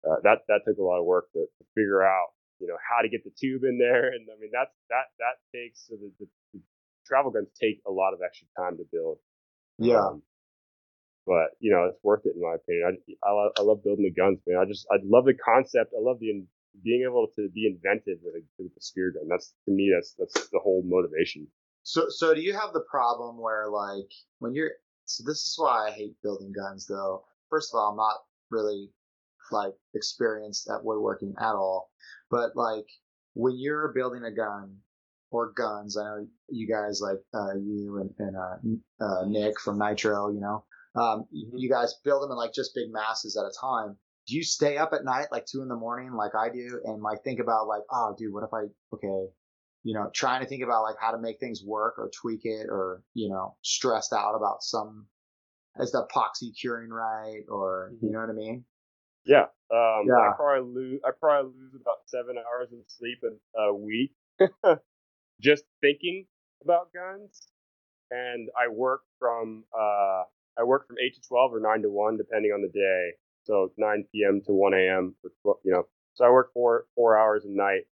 uh, that that took a lot of work to, to, figure out, you know, how to get the tube in there, and I mean that's that that takes so the, the, the travel guns take a lot of extra time to build. Yeah. Um, but you know, it's worth it in my opinion. I, I, love, I love building the guns, man. I just, I love the concept. I love the being able to be inventive with a, with a spear gun. That's to me, that's that's the whole motivation. So, so do you have the problem where like when you're? So this is why I hate building guns, though. First of all, I'm not really like experienced at woodworking at all, but like when you're building a gun or guns, I know you guys like uh, you and, and uh, uh, Nick from Nitro, you know, um, mm-hmm. you guys build them in like just big masses at a time do you stay up at night like two in the morning like I do and like think about like, oh dude, what if I okay, you know, trying to think about like how to make things work or tweak it or, you know, stressed out about some, is the epoxy curing right? Or, Mm-hmm. you know what I mean? Yeah. Um, I probably lose. I probably lose about seven hours of sleep a, a week just thinking about guns. And I work from uh, I work from eight to twelve or nine to one, depending on the day. So nine p.m. to one a.m. for you know. So I work four four hours a night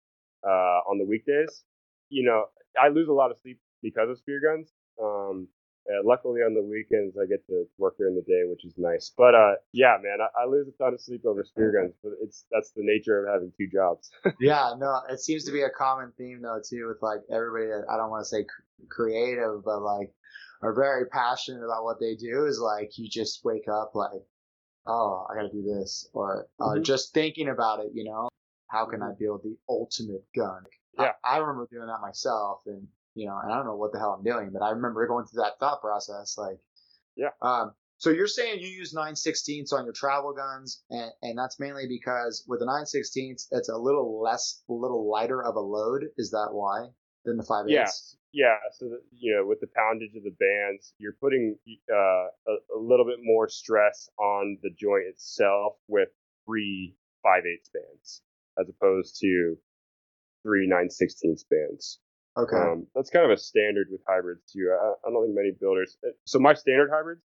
uh, on the weekdays. You know, I lose a lot of sleep because of spear guns. Um, luckily on the weekends I get to work during the day, which is nice. But uh, yeah, man, I, I lose a ton of sleep over spear guns, but it's that's the nature of having two jobs. yeah, no, it seems to be a common theme though too with like everybody that I don't want to say cr- creative, but like are very passionate about what they do is like you just wake up like, oh, I got to do this, or uh, Mhm. just thinking about it, you know, how can I build the ultimate gun? Yeah. I, I remember doing that myself, and you know, and I don't know what the hell I'm doing, but I remember going through that thought process, like, Yeah. Um, so you're saying you use 916ths on your travel guns, and, and that's mainly because with the 916ths, it's a little less, a little lighter of a load. Is that why than the 5 yeah, yeah. So that, you know, with the poundage of the bands, you're putting uh, a, a little bit more stress on the joint itself with three five eighths bands as opposed to three nine sixteenths bands. Okay. Um, that's kind of a standard with hybrids too. I, I don't think many builders. uh, So my standard hybrids,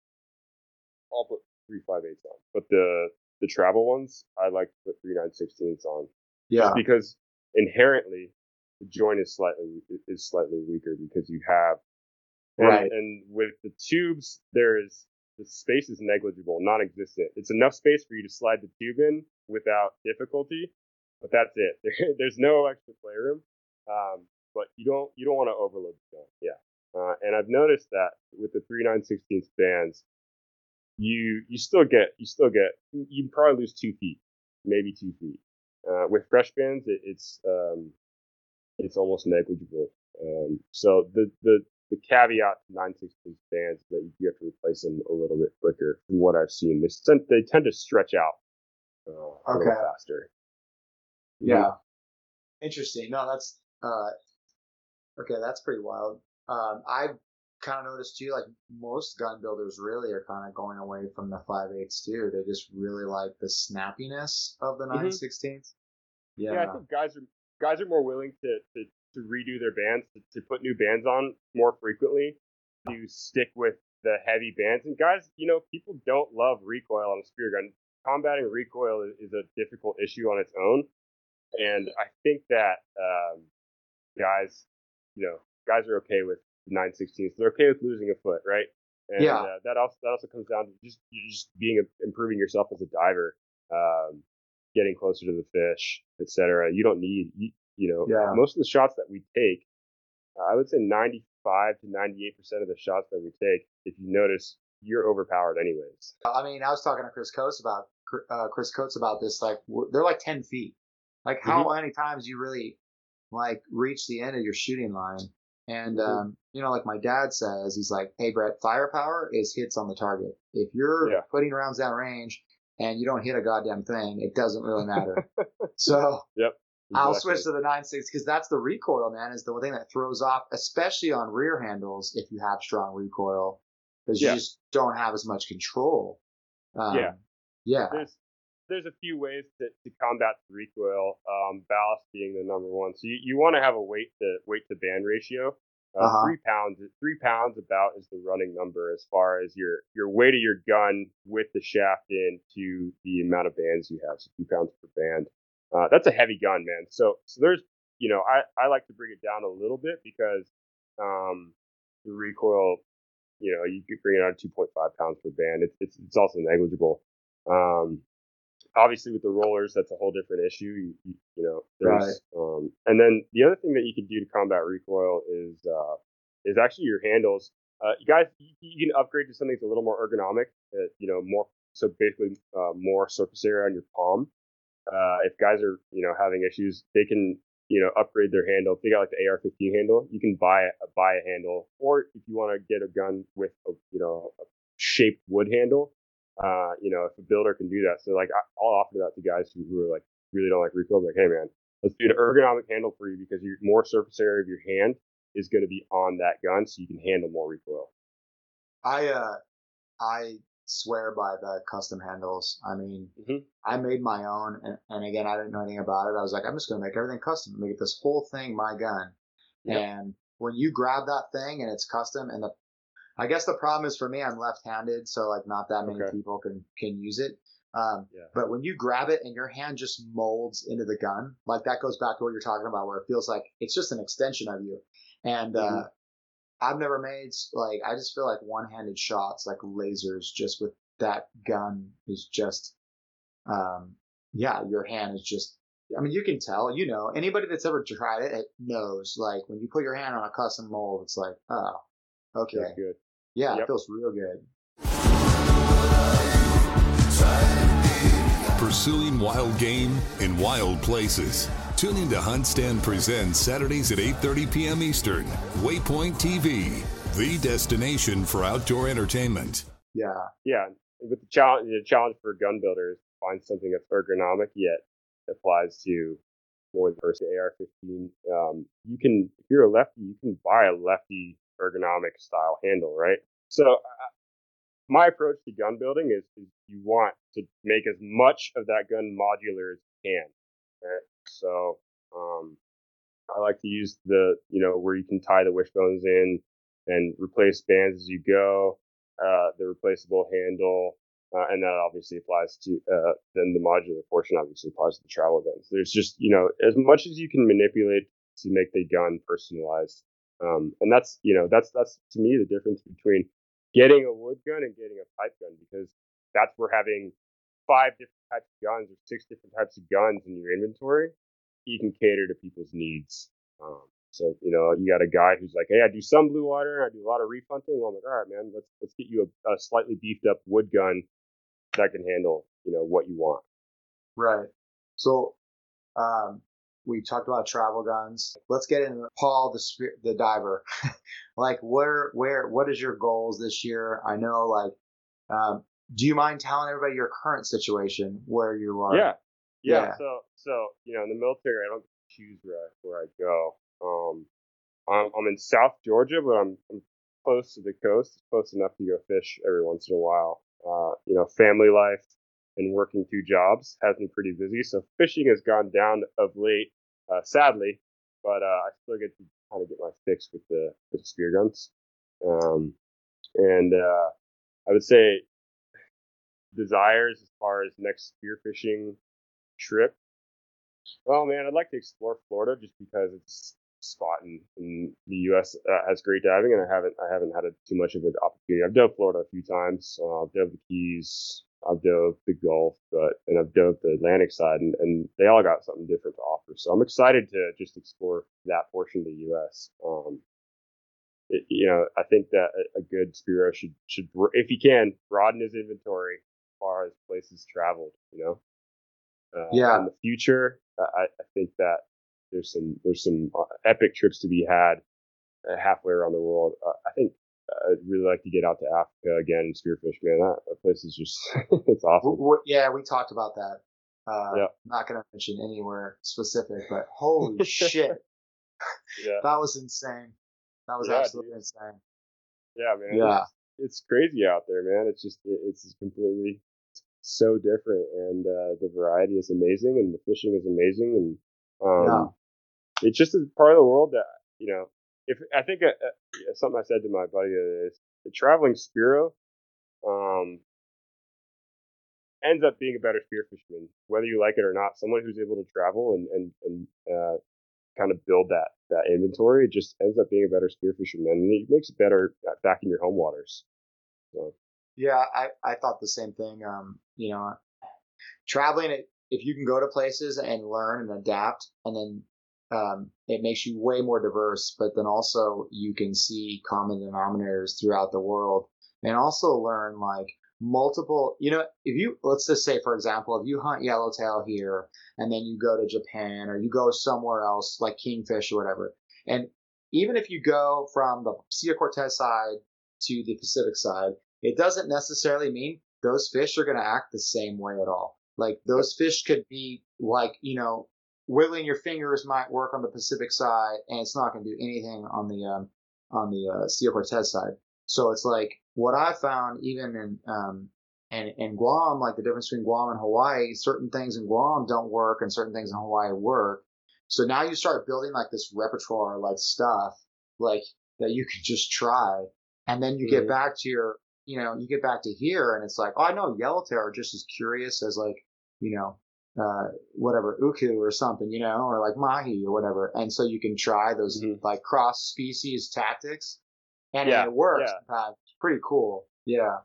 I'll put three five eighths on, but the the travel ones, I like to put three nine sixteenths on, yeah. just because inherently the joint is slightly is slightly weaker because you have and, Right. And with the tubes, there is the space is negligible, non-existent. It's enough space for you to slide the tube in without difficulty, but that's it. There, there's no extra playroom. Um, but you don't you don't want to overload the gun. Yeah. Uh, and I've noticed that with the three nine sixteenths bands, you you still get you still get you probably lose two feet, maybe two feet. Uh, with fresh bands, it, it's um, it's almost negligible. Um, so the the the caveat to 916 bands is that you have to replace them a little bit quicker. From what I've seen, they tend, they tend to stretch out uh, Okay. faster. Yeah. Interesting. No, that's uh okay, that's pretty wild. Um I've kind of noticed too, like most gun builders really are kind of going away from the 5 eighths too. They just really like the snappiness of the Mhm. 9 16th. Yeah. Yeah, I think guys are guys are more willing to to, to redo their bands, to, to put new bands on more frequently, to stick with the heavy bands. And guys, you know, people don't love recoil on a spear gun. Combating recoil is, a difficult issue on its own, and I think that um, guys, you know, guys are okay with 916s. They're okay with losing a foot, right? And Yeah. uh, that also that also comes down to just you just being a, improving yourself as a diver. Um, getting closer to the fish, etc. You don't need, you, you know, Yeah. most of the shots that we take, uh, I would say 95 to 98% of the shots that we take, if you notice, you're overpowered anyways. I mean, I was talking to Chris Coates about uh, Chris Coates about this. Like, they're like ten feet. Like, how Mm-hmm. many times you really like reach the end of your shooting line? And Mhm. um, you know, like my dad says, he's like, "Hey, Brett, firepower is hits on the target. If you're Yeah. putting rounds down range and you don't hit a goddamn thing, it doesn't really matter." so yep I'll switch to the nine 9.6 because that's the recoil, man, is the one thing that throws off, especially on rear handles if you have strong recoil, because Yeah. you just don't have as much control. Um, Yeah. Yeah. there's there's a few ways to, to combat the recoil, um, ballast being the number one. So you, you want to have a weight to weight to band ratio. Uh, Uh-huh. Three pounds, three pounds about is the running number as far as your your weight of your gun with the shaft in to the amount of bands you have. So two pounds per band. Uh, that's a heavy gun, man. So so there's you know I I like to bring it down a little bit because um the recoil you know, you could bring it on 2.5 pounds per band. It's, it's, it's also negligible. Um, obviously with the rollers, that's a whole different issue. You, you, you know, there's, um, and then the other thing that you can do to combat recoil is, uh, is actually your handles. Uh, you guys, you, you can upgrade to something that's a little more ergonomic, uh, you know, more, so basically, uh, more surface area on your palm. Uh, if guys are, you know, having issues, they can, you know, upgrade their handle. If they got like the AR-15 handle, you can buy a, buy a handle, or if you want to get a gun with a, you know, a shaped wood handle, uh, you know, if a builder can do that. So like, I, I'll offer that to guys who, who are like really don't like recoil. Like, hey man, let's do an ergonomic handle for you because your more surface area of your hand is going to be on that gun, so you can handle more recoil. I uh, I swear by the custom handles. I mean, Mhm. I made my own, and, and again, I didn't know anything about it. I was like, I'm just gonna make everything custom, make this whole thing my gun. Yep. And when you grab that thing and it's custom, and the, I guess the problem is for me, I'm left-handed, so like not that many Okay. people can can use it. Um, Yeah. but when you grab it and your hand just molds into the gun, like that goes back to what you're talking about, where it feels like it's just an extension of you. And uh, Mhm. I've never made like I just feel like one-handed shots, like lasers, just with that gun is just, um, yeah, your hand is just. I mean, you can tell. You know, anybody that's ever tried it, it knows. Like when you put your hand on a custom mold, it's like, oh, okay, Feels good. yeah, it feels real good. Pursuing wild game in wild places. Tune in to Hunt Stand Presents Saturdays at 8:30 p.m. Eastern. Waypoint TV, the destination for outdoor entertainment. Yeah, Yeah, with the challenge, the challenge for gun builders, find something that's ergonomic yet applies to more than first AR-15. Um, you can, if you're a lefty, you can buy a lefty ergonomic style handle, right? So uh, my approach to gun building is, is you want to make as much of that gun modular as you can, right? So um, I like to use the, you know, where you can tie the wishbones in and replace bands as you go uh, the replaceable handle, uh, and that obviously applies to uh, then the modular portion obviously applies to the travel guns. There's just you know as much as you can manipulate to make the gun personalized, um, and that's you know that's that's to me the difference between getting a wood gun and getting a pipe gun because that's where having five different types of guns or six different types of guns in your inventory, you can cater to people's needs. Um, so you know, you got a guy who's like, "Hey, I do some blue water, I do a lot of reef hunting." Well, I'm like, "All right, man, let's let's get you a, a slightly beefed up wood gun that can handle you know what you want." right. So, um, we talked about travel guns. Let's get into Paul, the the diver. like, where where what is your goals this year? I know, like, um, do you mind telling everybody your current situation where you are? Yeah. yeah, Yeah. So so you know, in the military, I don't choose where I, where I go. Um, I'm I'm in South Georgia, but I'm I'm close to the coast, It's close enough to go fish every once in a while. Uh, you know, family life and working two jobs has me pretty busy, so fishing has gone down of late, uh, sadly. But uh, I still get to kind of get my fix with the with the spear guns. Um, and uh, I would say desires as far as next spearfishing trip. Well, man, I'd like to explore Florida just because it's spot in, in the U.S. Uh, has great diving, and I haven't I haven't had a, too much of an opportunity. I've dove Florida a few times. Uh, I've dove the Keys, I've dove the Gulf, but and I've dove the Atlantic side, and, and they all got something different to offer. So I'm excited to just explore that portion of the U.S. Um, it, you know, I think that a, a good spearo should should if he can broaden his inventory as far as places traveled. You know, uh, Yeah. In the future, I, I think that there's some there's some uh, epic trips to be had uh, halfway around the world. Uh, I think I'd really like to get out to Africa again and spearfish. Man, that, that place is just it's awesome. W- w- yeah, we talked about that. Uh, Yeah. Not going to mention anywhere specific, but holy shit, Yeah, that was insane. That was Yeah, absolutely dude. insane. yeah, man. Yeah. It's, it's crazy out there, man. It's just it, it's just completely so different, and uh, the variety is amazing, and the fishing is amazing, and um, it's just a part of the world that you know. If I think uh, uh, something I said to my buddy is the traveling spearo, um, ends up being a better spear fisherman, whether you like it or not. Someone who's able to travel and and and uh, kind of build that that inventory just ends up being a better spear fisherman, and it makes it better back in your home waters. So Yeah, I, I thought the same thing. Um, you know, traveling, if you can go to places and learn and adapt, and then um, it makes you way more diverse, but then also you can see common denominators throughout the world and also learn like multiple, you know, if you, let's just say, for example, if you hunt yellowtail here and then you go to Japan or you go somewhere else like Kingfish or whatever, and even if you go from the Sea of Cortez side to the Pacific side, it doesn't necessarily mean those fish are going to act the same way at all. Like those fish could be like, you know, wiggling your fingers might work on the Pacific side, and it's not going to do anything on the um, on the uh, Sea of Cortez side. So it's like what I found even in um, and in Guam, like the difference between Guam and Hawaii, certain things in Guam don't work and certain things in Hawaii work. So now you start building like this repertoire like stuff like that you can just try. And then you mm-hmm. get back to your, you know, you get back to here and it's like, oh, I know yellowtail are just as curious as like, you know, uh, whatever, uku or something, you know, or like mahi or whatever. And so you can try those mm-hmm. like cross species tactics and yeah, it works. Yeah. It's pretty cool. Yeah.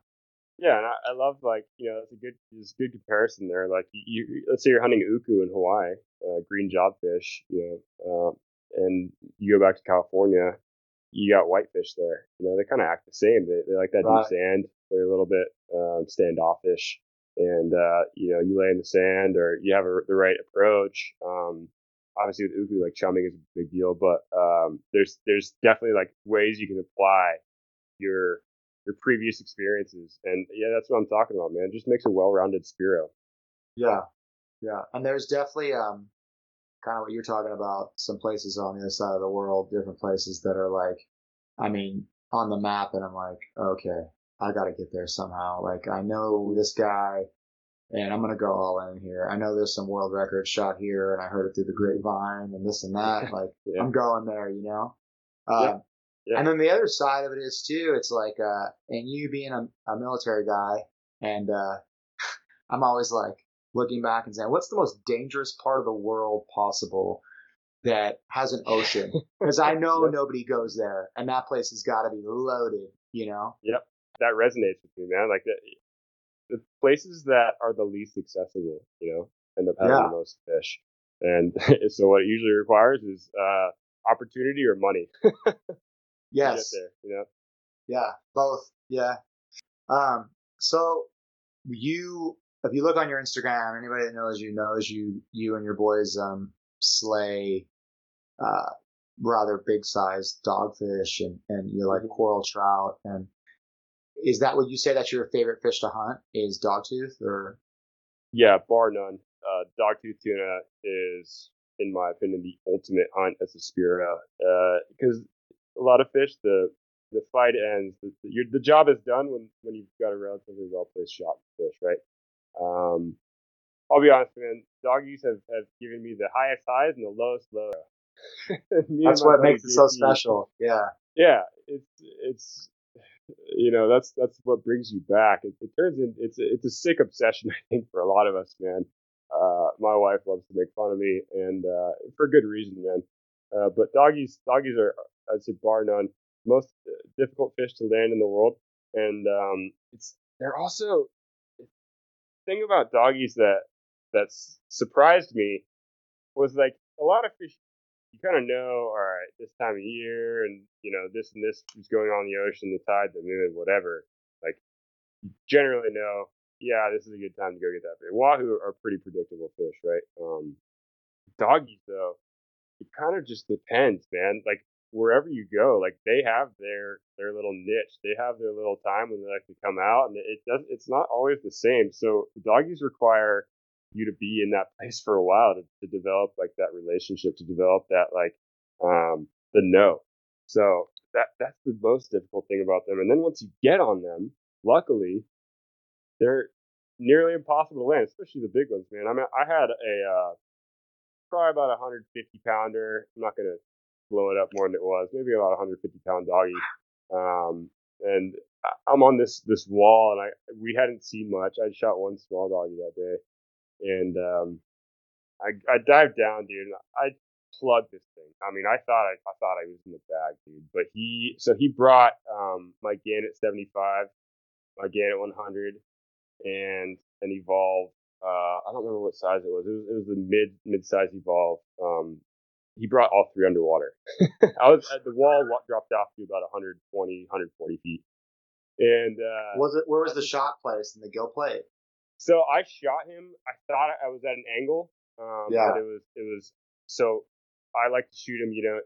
Yeah, and I, I, love like you know it's a good it's a good comparison there. Like you, let's say you're hunting uku in Hawaii, uh, green jobfish, you know, um, and you go back to California, you got whitefish there. You know, they kind of act the same. They, they like that right. deep sand. They're a little bit um, standoffish, and uh, you know, you lay in the sand or you have a, the right approach. Um, obviously, with uku, like chumming is a big deal, but um, there's there's definitely like ways you can apply your your previous experiences, and yeah, that's what I'm talking about, man. It just makes a well-rounded spearo. Yeah, yeah, and there's definitely um kind of what you're talking about, some places on the other side of the world, different places that are like, I mean, on the map, and I'm like, okay, I got to get there somehow. Like, I know this guy, and I'm gonna go all in here. I know there's some world records shot here, and I heard it through the grapevine, and this and that. Like, yeah. I'm going there, you know. Yeah. Yeah. And then the other side of it is too. It's like, uh, and you being a, a military guy, and uh, I'm always like, looking back and saying, what's the most dangerous part of the world possible that has an ocean? Because I know yep. nobody goes there, and that place has got to be loaded. You know? Yep, that resonates with me, man. Like the, the places that are the least accessible, you know, end up having yeah. the most fish. And so what it usually requires is uh, opportunity or money. yes. There, you know. Yeah, both. Yeah. Um. So you if you look on your Instagram, anybody that knows you knows you you and your boys um, slay uh, rather big sized dogfish and and you like mm-hmm. coral trout and is that what you say that's your favorite fish to hunt is dogtooth or yeah bar none uh, dogtooth tuna is in my opinion the ultimate hunt as a spearo because uh, a lot of fish the the fight ends the, the, the job is done when when you've got a relatively well placed shot fish right um, I'll be honest, man. Doggies have, have given me the highest highs and the lowest lows. that's what makes it so special. Yeah. Yeah. It's it's you know that's that's what brings you back. It, it turns in it's a, it's a sick obsession I think for a lot of us, man. Uh, my wife loves to make fun of me, and uh, for good reason, man. Uh, but doggies doggies are I'd say bar none most difficult fish to land in the world, and um, it's they're also thing about doggies that that surprised me was like a lot of fish you kind of know all right this time of year and you know this and this is going on in the ocean the tide the moon whatever like you generally know yeah this is a good time to go get that fish wahoo are pretty predictable fish right um doggies though it kind of just depends man like wherever you go, like they have their their little niche. They have their little time when they like to come out, and it does. It's not always the same. So doggies require you to be in that place for a while to, to develop like that relationship, to develop that like um the know. So that that's the most difficult thing about them. And then once you get on them, luckily, they're nearly impossible to land, especially the big ones, man. I mean, I had a uh, probably about a 150 pounder. I'm not gonna blow it up more than it was, maybe about 150 pound doggy. Um, and I'm on this this wall, and I we hadn't seen much. I shot one small doggy that day, and um, I I dived down, dude. And I plugged this thing. I mean, I thought I, I thought I was in the bag, dude. But he so he brought um, my Gannett 75, my Gannett 100, and an Evolve. Uh, I don't remember what size it was. It was it was the mid mid size Evolve. Um, he brought all three underwater. I was at the wall dropped off to about 120, 140 feet. And uh, was it where was the shot place in the gill plate? So I shot him. I thought I was at an angle. Um, yeah. But it was it was so I like to shoot him, you know,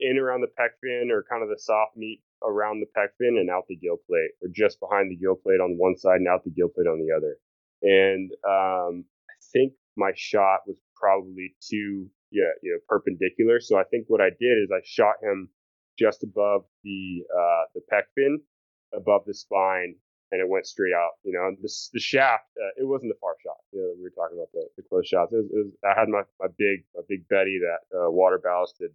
in around the pec fin or kind of the soft meat around the pec fin and out the gill plate, or just behind the gill plate on one side and out the gill plate on the other. And um, I think my shot was probably too yeah you know perpendicular. So I think what I did is I shot him just above the uh, the pec fin, above the spine, and it went straight out. You know, the the shaft uh, it wasn't a far shot. You know, we were talking about the, the close shots. It was, it was, I had my my big my big Betty that uh, water ballasted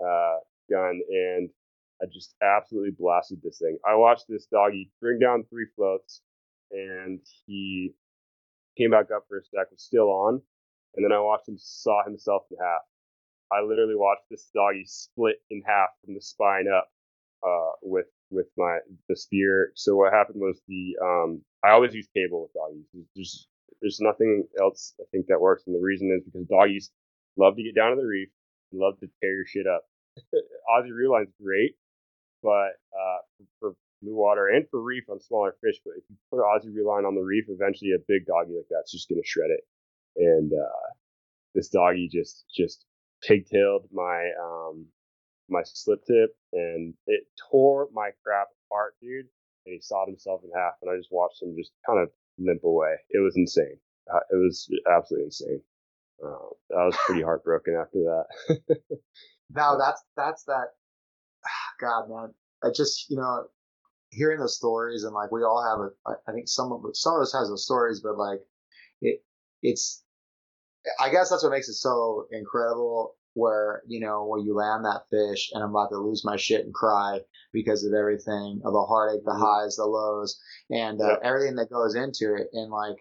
uh, gun, and I just absolutely blasted this thing. I watched this doggy bring down three floats, and he came back up for a sec, was still on, and then I watched him saw himself in half. I literally watched this doggy split in half from the spine up uh, with with my the spear. So what happened was the um, I always use cable with doggies. There's there's nothing else I think that works, and the reason is because doggies love to get down to the reef, and love to tear your shit up. Aussie Rewline's great, but uh, for blue water and for reef on smaller fish. But if you put an Aussie Reline on the reef, eventually a big doggy like that's just gonna shred it. And uh, this doggy just just pigtailed my um my slip tip and it tore my crap apart, dude. And he sawed himself in half, and I just watched him just kind of limp away. It was insane. Uh, it was absolutely insane. Uh, I was pretty heartbroken after that. now that's that's that. God, man, I just you know hearing those stories and like we all have a. I think some of some of us has those stories, but like it it's. I guess that's what makes it so incredible where you know when you land that fish and I'm about to lose my shit and cry because of everything of the heartache, the mm-hmm. highs, the lows, and uh, everything that goes into it. And like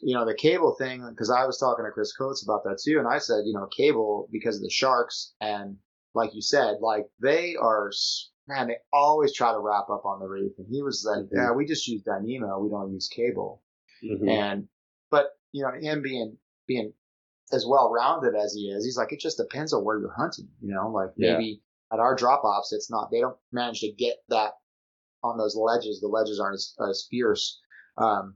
you know the cable thing because I was talking to Chris Coates about that too, and I said you know cable because of the sharks and like you said like they are man they always try to wrap up on the reef and he was like mm-hmm. yeah we just use Dyneema we don't use cable mm-hmm. and but you know him being being as well rounded as he is, he's like, it just depends on where you're hunting, you know, like maybe yeah. at our drop offs, it's not, they don't manage to get that on those ledges. The ledges aren't as, as fierce. Um,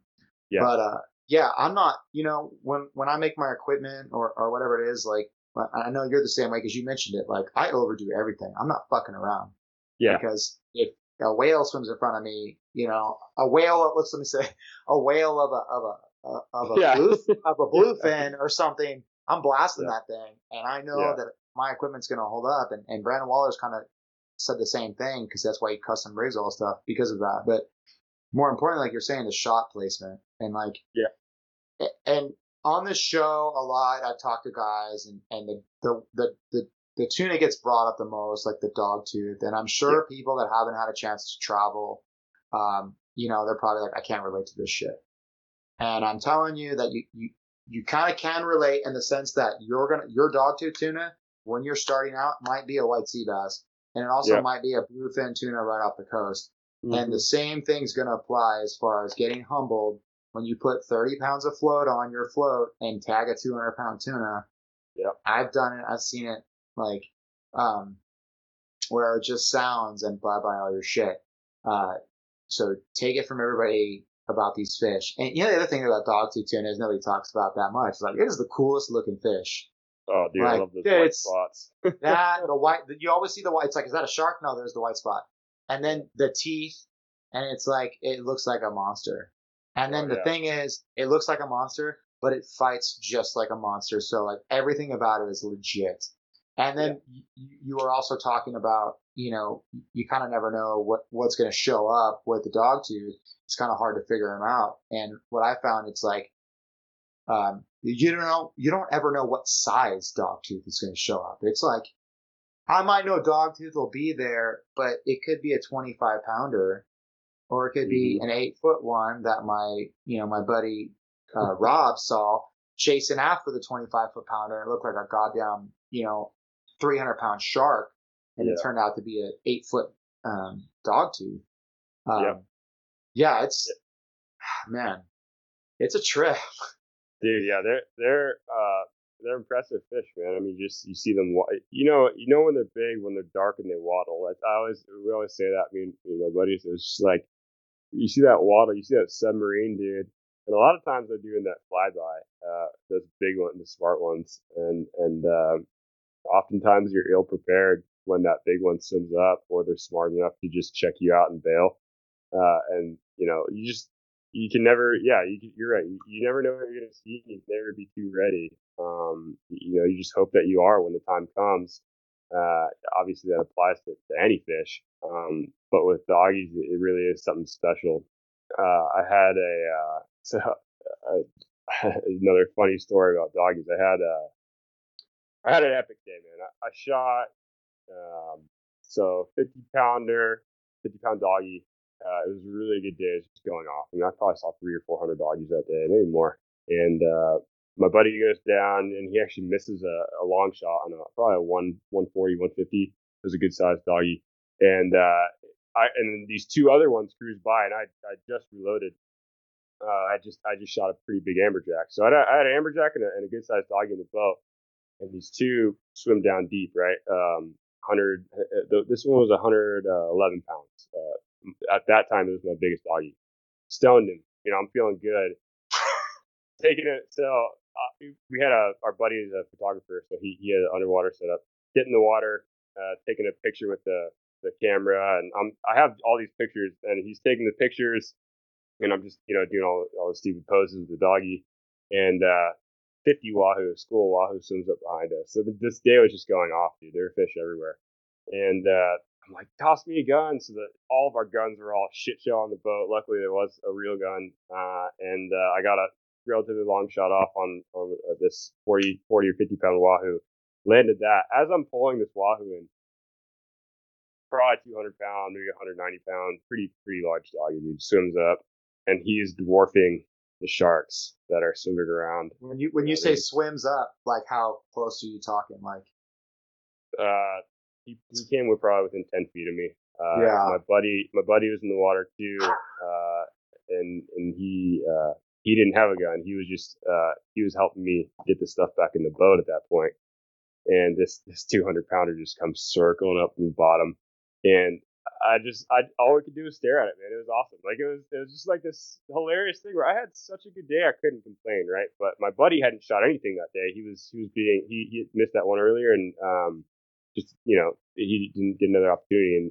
yeah. but, uh, yeah, I'm not, you know, when, when I make my equipment or, or whatever it is, like, I know you're the same way because you mentioned it. Like, I overdo everything. I'm not fucking around. Yeah. Because if a whale swims in front of me, you know, a whale, let's let me say, a whale of a, of a, uh, of a yeah. blue of a bluefin or something, I'm blasting yeah. that thing, and I know yeah. that my equipment's gonna hold up. And and Brandon Waller's kind of said the same thing because that's why he custom rigs all stuff because of that. But more importantly, like you're saying, the shot placement and like yeah, and on this show a lot I've talked to guys and and the the the, the the tuna gets brought up the most, like the dog tooth, and I'm sure yeah. people that haven't had a chance to travel, um, you know, they're probably like, I can't relate to this shit. And I'm telling you that you, you, you kind of can relate in the sense that you're to, your dogtooth tuna, when you're starting out, might be a white sea bass. And it also might be a bluefin tuna right off the coast. Mm-hmm. And the same thing's going to apply as far as getting humbled when you put 30 pounds of float on your float and tag a 200 pound tuna. Yep. I've done it. I've seen it like, um, where it just sounds and bye bye all your shit. Uh, so take it from everybody about these fish. And you know, the other thing about dogtooth tuna is nobody talks about that much. It's Like, it is the coolest looking fish. Oh, dude, like, I love those white spots. that, the white, you always see the white. It's like, is that a shark? No, there's the white spot. And then the teeth, and it's like, it looks like a monster. And then oh, the yeah. thing is, it looks like a monster, but it fights just like a monster. So, like, everything about it is legit. And then yeah. you, you were also talking about, you know, you kind of never know what, what's going to show up with the dog tooth it's kind of hard to figure them out. And what I found, it's like, um, you don't know, you don't ever know what size dog tooth is going to show up. It's like, I might know dog tooth will be there, but it could be a 25 pounder or it could be mm-hmm. an eight foot one that my, you know, my buddy, uh, Rob saw chasing after the 25 foot pounder and it looked like a goddamn, you know, 300 pound shark. And yeah. it turned out to be an eight foot, um, dog tooth. Um, yeah yeah, it's man, it's a trip. Dude, yeah, they're they're uh they're impressive fish, man. I mean, just you see them, you know, you know when they're big, when they're dark and they waddle. Like, I always we always say that. I mean, you know, buddies, it's just like you see that waddle, you see that submarine, dude. And a lot of times they're doing that flyby, uh, those big ones, the smart ones, and and uh, oftentimes you're ill prepared when that big one swims up, or they're smart enough to just check you out and bail. Uh, and you know, you just you can never, yeah, you, you're right. You, you never know what you're gonna see. You can never be too ready. Um, you know, you just hope that you are when the time comes. Uh, obviously that applies to, to any fish. Um, but with doggies, it really is something special. Uh, I had a, uh, so, uh, another funny story about doggies. I had a, I had an epic day, man. I, I shot, um, so 50 pounder, 50 pound doggy. Uh, it was a really good day. It was just going off. I mean, I probably saw three or 400 doggies that day, maybe more. And, uh, my buddy goes down and he actually misses a, a long shot on a, probably a one, 140, 150. It was a good sized doggy. And, uh, I, and these two other ones cruised by and I, I just reloaded. Uh, I just, I just shot a pretty big amberjack. So I had, I had an amberjack and a, and a good sized doggy in the boat. And these two swim down deep, right? Um, 100, uh, uh, this one was 111 pounds. Uh, at that time, it was my biggest doggy. Stoned him. You know, I'm feeling good. Taking it. So uh, we had a, our buddy is a photographer, so he, he had an underwater setup. Get in the water, uh, taking a picture with the, the camera, and I'm, I have all these pictures, and he's taking the pictures, and I'm just, you know, doing all, all the stupid poses with the doggy. And, uh, 50 wahoo, school wahoo swims up behind us. So this day was just going off, dude. There were fish everywhere. And, uh, I'm like, toss me a gun. So that all of our guns were all shit show on the boat. Luckily, there was a real gun. Uh, and, uh, I got a relatively long shot off on, on uh, this 40, 40 or 50 pound wahoo. Landed that. As I'm pulling this wahoo in, probably 200 pound, maybe 190 pound, pretty, pretty large dog. Dude swims up and he's dwarfing the sharks that are swimming around. When you when you say swims up, like how close are you talking? Like, uh, he, he came with probably within ten feet of me. Uh, Yeah. My buddy, my buddy was in the water too, uh, and and he uh he didn't have a gun. He was just uh he was helping me get the stuff back in the boat at that point. And this this 200 pounder just comes circling up from the bottom, and I just, I all we could do was stare at it, man. It was awesome. Like it was, it was just like this hilarious thing where I had such a good day, I couldn't complain, right? But my buddy hadn't shot anything that day. He was, he was being, he, he missed that one earlier, and um, just you know, he didn't get another opportunity, and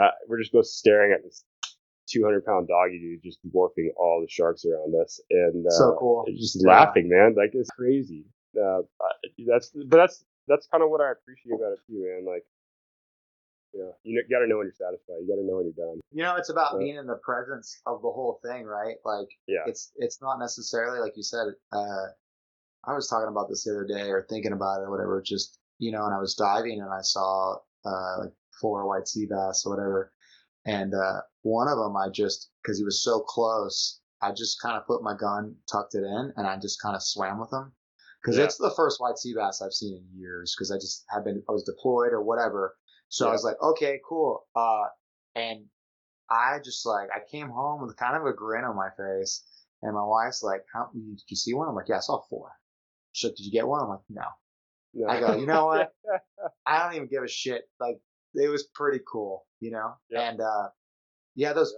uh, we're just both staring at this 200 pound doggy dude just dwarfing all the sharks around us, and uh, So cool. just Yeah. laughing, man. Like it's crazy. Uh, that's, but that's that's kind of what I appreciate about it too, man. Like. You know, you got to know when you're satisfied. You got to know when you're done. you know, it's about Yeah. being in the presence of the whole thing, right? Like, Yeah. it's it's not necessarily like you said. Uh, I was talking about this the other day, or thinking about it, or whatever. Just you know, and I was diving and I saw uh, like four white sea bass or whatever, and uh, one of them I just because he was so close, I just kind of put my gun, tucked it in, and I just kind of swam with him. Because Yeah. it's the first white sea bass I've seen in years. Because I just have been, I was deployed or whatever. So I was like, okay, cool. Uh, and I just like I came home with kind of a grin on my face, and my wife's like, "How did you see one?" I'm like, "Yeah, I saw four. She's like, "Did you get one?" I'm like, "No." No. I go, "You know what? I don't even give a shit." Like it was pretty cool, you know. Yeah. And uh, yeah, those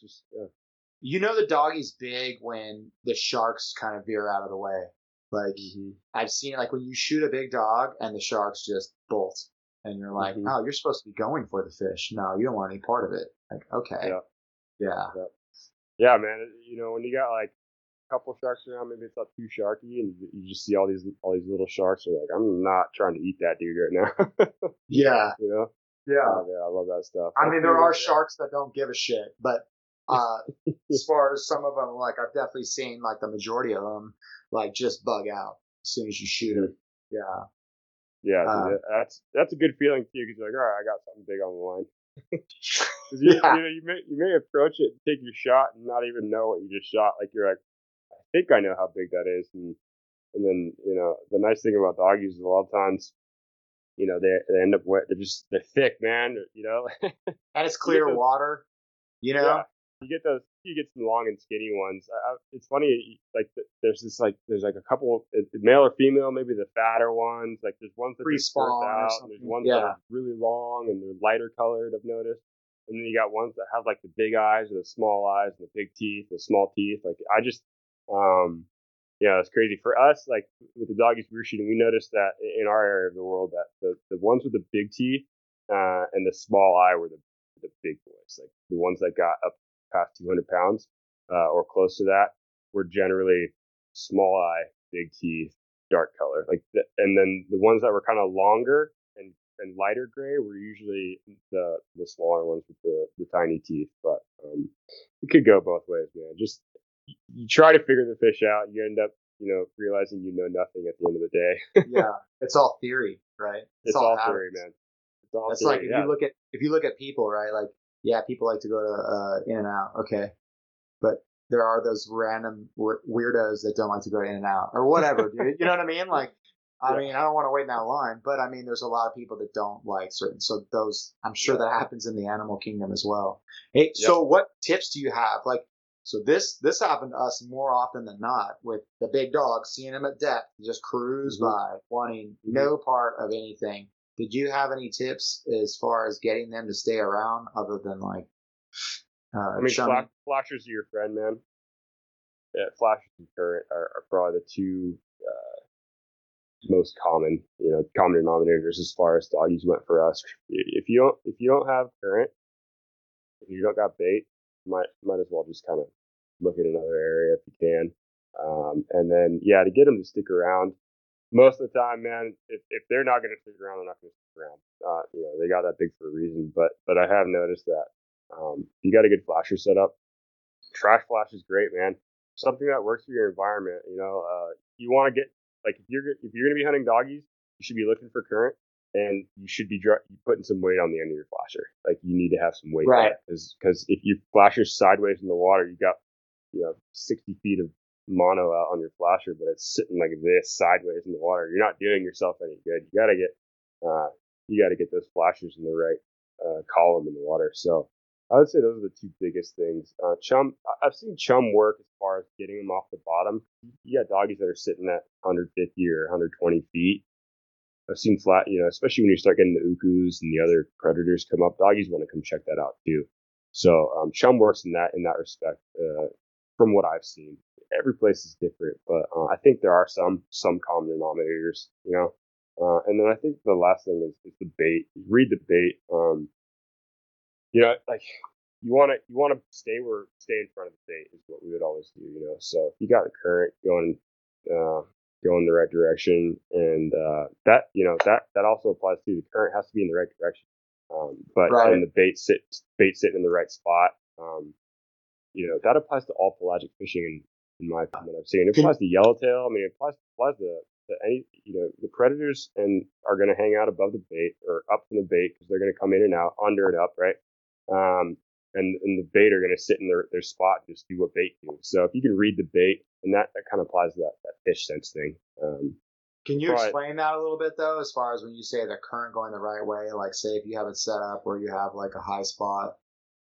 just yeah. you know the doggy's big when the sharks kind of veer out of the way. Like Mm-hmm. I've seen it, like when you shoot a big dog and the sharks just bolt, and you're like, Mhm. "Oh, you're supposed to be going for the fish. No, you don't want any part of it." Like, okay, Yeah. yeah. yeah, man. You know, when you got like a couple sharks around, maybe it's not too sharky, and you, just see all these all these little sharks. You're like, I'm not trying to eat that dude right now. Yeah, you know? yeah. Oh, man, I love that stuff. I That's mean, there are sharks that don't give a shit, but uh, as far as some of them, like I've definitely seen like the majority of them, like just bug out as soon as you shoot it. Yeah, Yeah, um, that- that's that's a good feeling too, because you're like, all right, I got something big on the line. you, Yeah. you know, you may you may approach it, take your shot, and not even know what you just shot. Like you're like, I think I know how big that is, and and then you know the nice thing about doggies is a lot of times, you know, they they end up wet. They're just they're thick, man. You know, and it's clear those- water. You know, Yeah. you get those you get some long and skinny ones I, it's funny like there's this like there's like a couple uh, male or female maybe the fatter ones like there's ones that Pre-spawn out and there's ones that are really long and they're lighter colored i've noticed and then you got ones that have like the big eyes or the small eyes and the big teeth the small teeth like i just um yeah it's crazy. For us like with the doggies we were shooting we noticed that in our area of the world that the, the ones with the big teeth uh and the small eye were the the big boys like the ones that got up past 200 pounds uh, or close to that were generally small eye, big teeth, dark color. Like, the, and then the ones that were kind of longer and and lighter gray were usually the the smaller ones with the the tiny teeth. But um, it could go both ways, man. Just you try to figure the fish out, you end up you know realizing you know nothing at the end of the day. yeah, it's all theory, right? It's, it's all, all theory, man. It's all It's theory, like if yeah. you look at if you look at people, right? Like yeah, people like to go to uh, In-N-Out, okay, but there are those random weirdos that don't like to go to In-N-Out or whatever, dude. You know what I mean? Like, I yeah. mean, I don't want to wait in that line, but I mean, there's a lot of people that don't like certain. So those, I'm sure yeah. that happens in the animal kingdom as well. Hey, so what tips do you have? Like, so this this happened to us more often than not with the big dog, seeing him at depth, just cruise mm-hmm. by, wanting mm-hmm. no part of anything. Did you have any tips as far as getting them to stay around, other than like uh, I mean, flash, flashers are your friend, man. Yeah, flashers and current are, are probably the two uh, most common, you know, common denominators as far as doggies went for us. If you don't, if you don't have current, if you don't got bait, might might as well just kind of look at another area if you can. Um, and then yeah, to get them to stick around. Most of the time, man, if, if they're not going to stick around, they're not going to stick around. Uh, you know, they got that big for a reason. But but I have noticed that um, you got a good flasher set up. Trash flash is great, man. Something that works for your environment. You know, uh, you want to get like if you're if you're gonna be hunting doggies, you should be looking for current, and you should be dr- putting some weight on the end of your flasher. Like you need to have some weight, right? Because because if you flasher sideways in the water, you got you know 60 feet of mono out on your flasher, but it's sitting like this sideways in the water. You're not doing yourself any good. You gotta get uh, you gotta get those flashers in the right uh, column in the water. So I would say those are the two biggest things. Uh, chum, I've seen chum work as far as getting them off the bottom. You got doggies that are sitting at 150 or 120 feet. I've seen flat, you know, especially when you start getting the ukus and the other predators come up, doggies want to come check that out too. So um, chum works in that in that respect. Uh, from what I've seen, every place is different, but uh, I think there are some some common denominators, you know. Uh, and then I think the last thing is, is the bait. Read the bait. Um, you know, like you want to you want to stay where stay in front of the bait is what we would always do. You know, so if you got the current going uh, going the right direction, and uh, that you know that that also applies to the current has to be in the right direction. Um, but right. and the bait sit bait sitting in the right spot. Um, you know that applies to all pelagic fishing in, in my opinion. I've seen it applies to yellowtail. I mean, it applies applies to, to any you know the predators and are going to hang out above the bait or up from the bait because they're going to come in and out under and up, right? Um, and, and the bait are going to sit in their, their spot and just do what bait do. So if you can read the bait, and that, that kind of applies to that, that fish sense thing. Um, can you explain that a little bit though, as far as when you say the current going the right way? Like, say if you have it set up where you have like a high spot,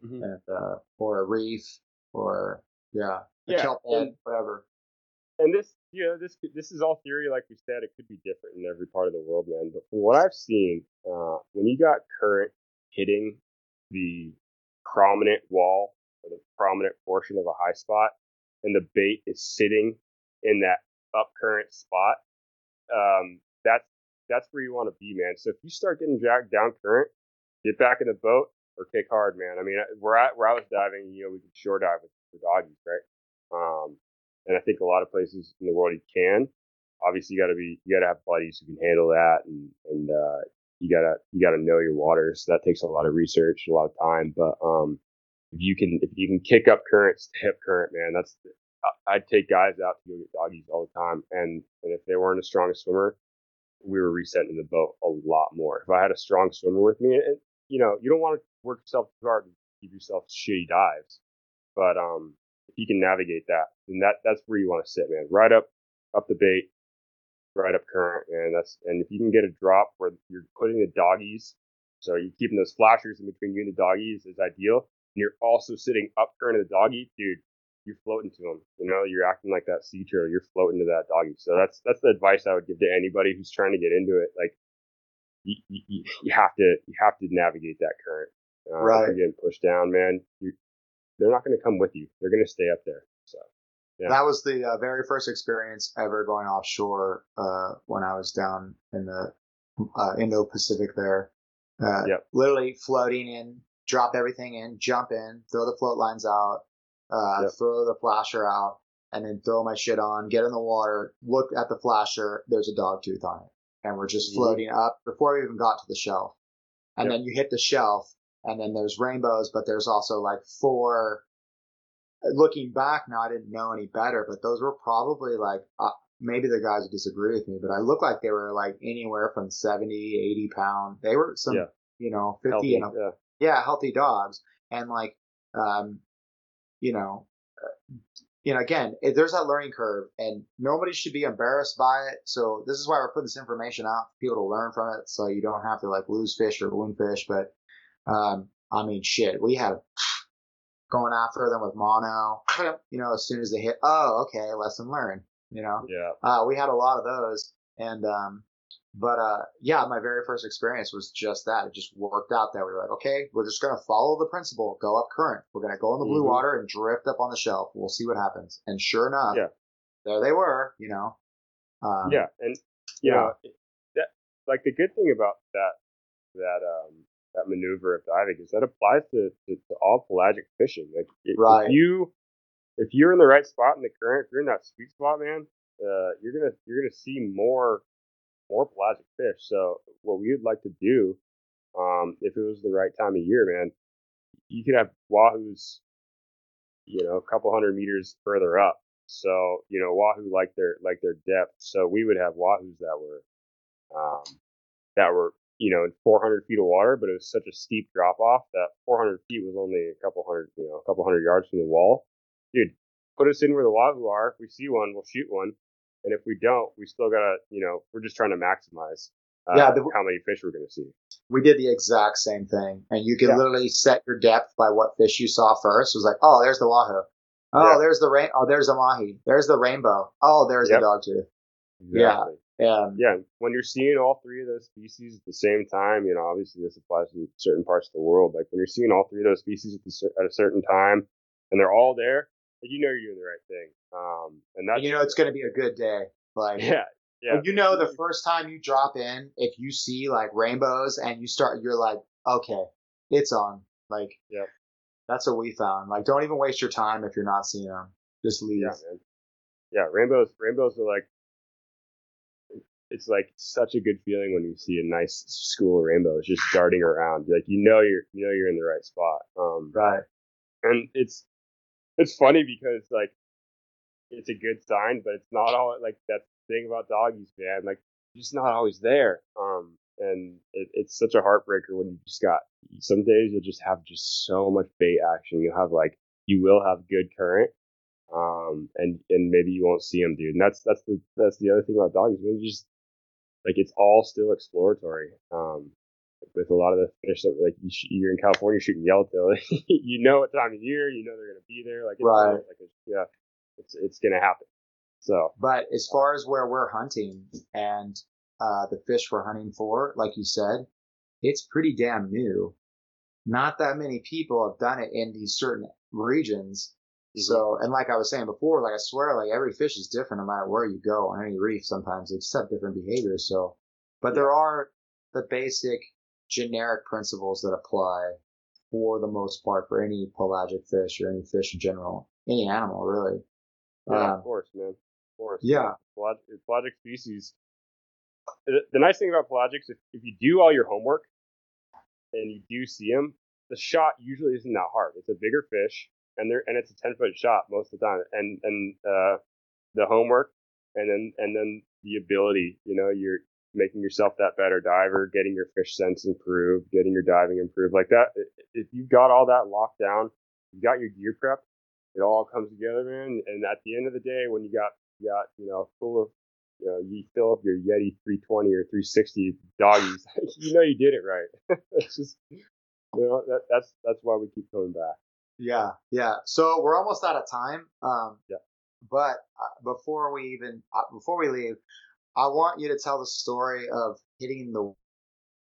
mm-hmm. and, uh, or a reef, or yeah, yeah, kelp head, whatever. And this, you know, this this is all theory. Like we said, it could be different in every part of the world, man. But from what I've seen, uh, when you got current hitting the prominent wall or the prominent portion of a high spot and the bait is sitting in that up current spot, um, that's that's where you want to be, man. So if you start getting dragged down current, get back in the boat or kick hard, man. I mean, where I where I was diving, you know, we could shore dive with the doggies, right? Um, and I think a lot of places in the world you can. Obviously, you got to be you got to have buddies who can handle that, and and uh, you gotta you gotta know your waters. So that takes a lot of research, a lot of time. But um, if you can if you can kick up current, hip current, man, that's I'd take guys out to go get doggies all the time. And and if they weren't a strong swimmer, we were resetting the boat a lot more. If I had a strong swimmer with me, and you know, you don't want to work yourself too hard and give yourself shitty dives. But um, if you can navigate that, then that that's where you want to sit, man. Right up up the bait, right up current, and that's and if you can get a drop where you're putting the doggies, so you're keeping those flashers in between you and the doggies is ideal. And you're also sitting up current of the doggy, dude. You're floating to them. You know, you're acting like that sea turtle. You're floating to that doggy. So that's that's the advice I would give to anybody who's trying to get into it. Like, you, you, you have to you have to navigate that current. Uh, right. You're getting pushed down, man. You, they're not going to come with you. They're going to stay up there. So yeah. That was the uh, very first experience ever going offshore uh, when I was down in the uh, Indo Pacific there. Uh, yep. Literally floating in, drop everything in, jump in, throw the float lines out, uh, Yep. throw the flasher out, and then throw my shit on, get in the water, look at the flasher, there's a dog tooth on it. And we're just Mhm. floating up before we even got to the shelf. And Yep. then you hit the shelf, and then there's rainbows, but there's also like four. Looking back now, I didn't know any better, but those were probably like, uh, maybe the guys would disagree with me, but I look like they were like anywhere from 70, 80 pound. They were some, Yeah. you know, 50 Healthy, and up yeah. yeah, healthy dogs, and like, um, you know, uh, you know, again, it, there's that learning curve, and nobody should be embarrassed by it. So this is why we're putting this information out for people to learn from it, so you don't have to like lose fish or wound fish. But, um, I mean, shit, we had going after them with mono, you know, as soon as they hit, oh, okay, lesson learned, you know. Yeah. Uh, we had a lot of those, and um, but uh, yeah, my very first experience was just that. It just worked out that we were like, okay, we're just gonna follow the principle, go up current. We're gonna go in the blue Mhm. water and drift up on the shelf. We'll see what happens. And sure enough, Yeah. there they were. You know. Um, yeah, and you yeah. know that like the good thing about that that um that maneuver of diving is that applies to, to, to all pelagic fishing. Like i- Right. if you if you're in the right spot in the current, if you're in that sweet spot, man, uh, you're gonna you're gonna see more more pelagic fish. So what we would like to do, um, if it was the right time of year, man, you could have wahoos, you know, a couple hundred meters further up. So you know, wahoo like their like their depth. So we would have wahoos that were, um, that were you know in 400 feet of water, but it was such a steep drop off that 400 feet was only a couple hundred you know a couple hundred yards from the wall. Dude, put us in where the wahoo are. If we see one, we'll shoot one. And if we don't, we still gotta, you know, we're just trying to maximize uh, Yeah, the- how many fish we're gonna see. we did the exact same thing, and you can Yeah. literally set your depth by what fish you saw first. It was like, oh, there's the wahoo. Oh, Yeah. there's the rain. Oh, there's the mahi. There's the rainbow. Oh, there's Yep. the dogtooth. Exactly. Um, yeah, when you're seeing all three of those species at the same time, you know, obviously this applies to certain parts of the world. Like when you're seeing all three of those species at, the, at a certain time, and they're all there, you know you're doing the right thing. Um, and that's and you know it's going to be a good day. Like, yeah, yeah, you know, the first time you drop in, if you see like rainbows and you start, you're like, okay, it's on. Like, yeah, that's what we found. Like, don't even waste your time if you're not seeing them. Just leave. yeah, man. Yeah, rainbows. Rainbows are like, it's like such a good feeling when you see a nice school of rainbows just darting around. Like you know you're you know you're in the right spot. Um, Right. and it's it's funny because like it's a good sign, but it's not all like that thing about doggies, man. Like just not always there. Um, and it, it's such a heartbreaker when you just got some days you'll just have just so much bait action. You'll have like you will have good current, um, and and maybe you won't see them, dude. And that's that's the that's the other thing about doggies, man. You just like it's all still exploratory. Um, with a lot of the fish that like you sh- you're in California shooting yellowtail, you know what time of year, you know they're gonna be there. Like it's, Right. Like it's, yeah, it's it's gonna happen. So But as far as where we're hunting and uh, the fish we're hunting for, like you said, it's pretty damn new. Not that many people have done it in these certain regions. Mhm. So, and like I was saying before, like I swear, like every fish is different no matter where you go on any reef. Sometimes they just have different behaviors. So, but there are the basic generic principles that apply for the most part for any pelagic fish or any fish in general, any animal really. yeah, Um, of course, man, of course. yeah. Pelag- pelagic species. The, the nice thing about pelagics, if, if you do all your homework and you do see them, the shot usually isn't that hard. It's a bigger fish, and they're and it's a ten foot shot most of the time. And and uh, the homework, and then and then the ability. You know, you're making yourself that better diver, getting your fish sense improved, getting your diving improved, like that. If you've got all that locked down, you've got your gear prep. It all comes together, man. And at the end of the day, when you got you got you know full of you know you fill up your Yeti 320 or 360 doggies, you know you did it right. it's just you know that that's that's why we keep coming back. Yeah, yeah. So we're almost out of time. Um, Yeah. But uh, before we even uh, before we leave, I want you to tell the story of hitting the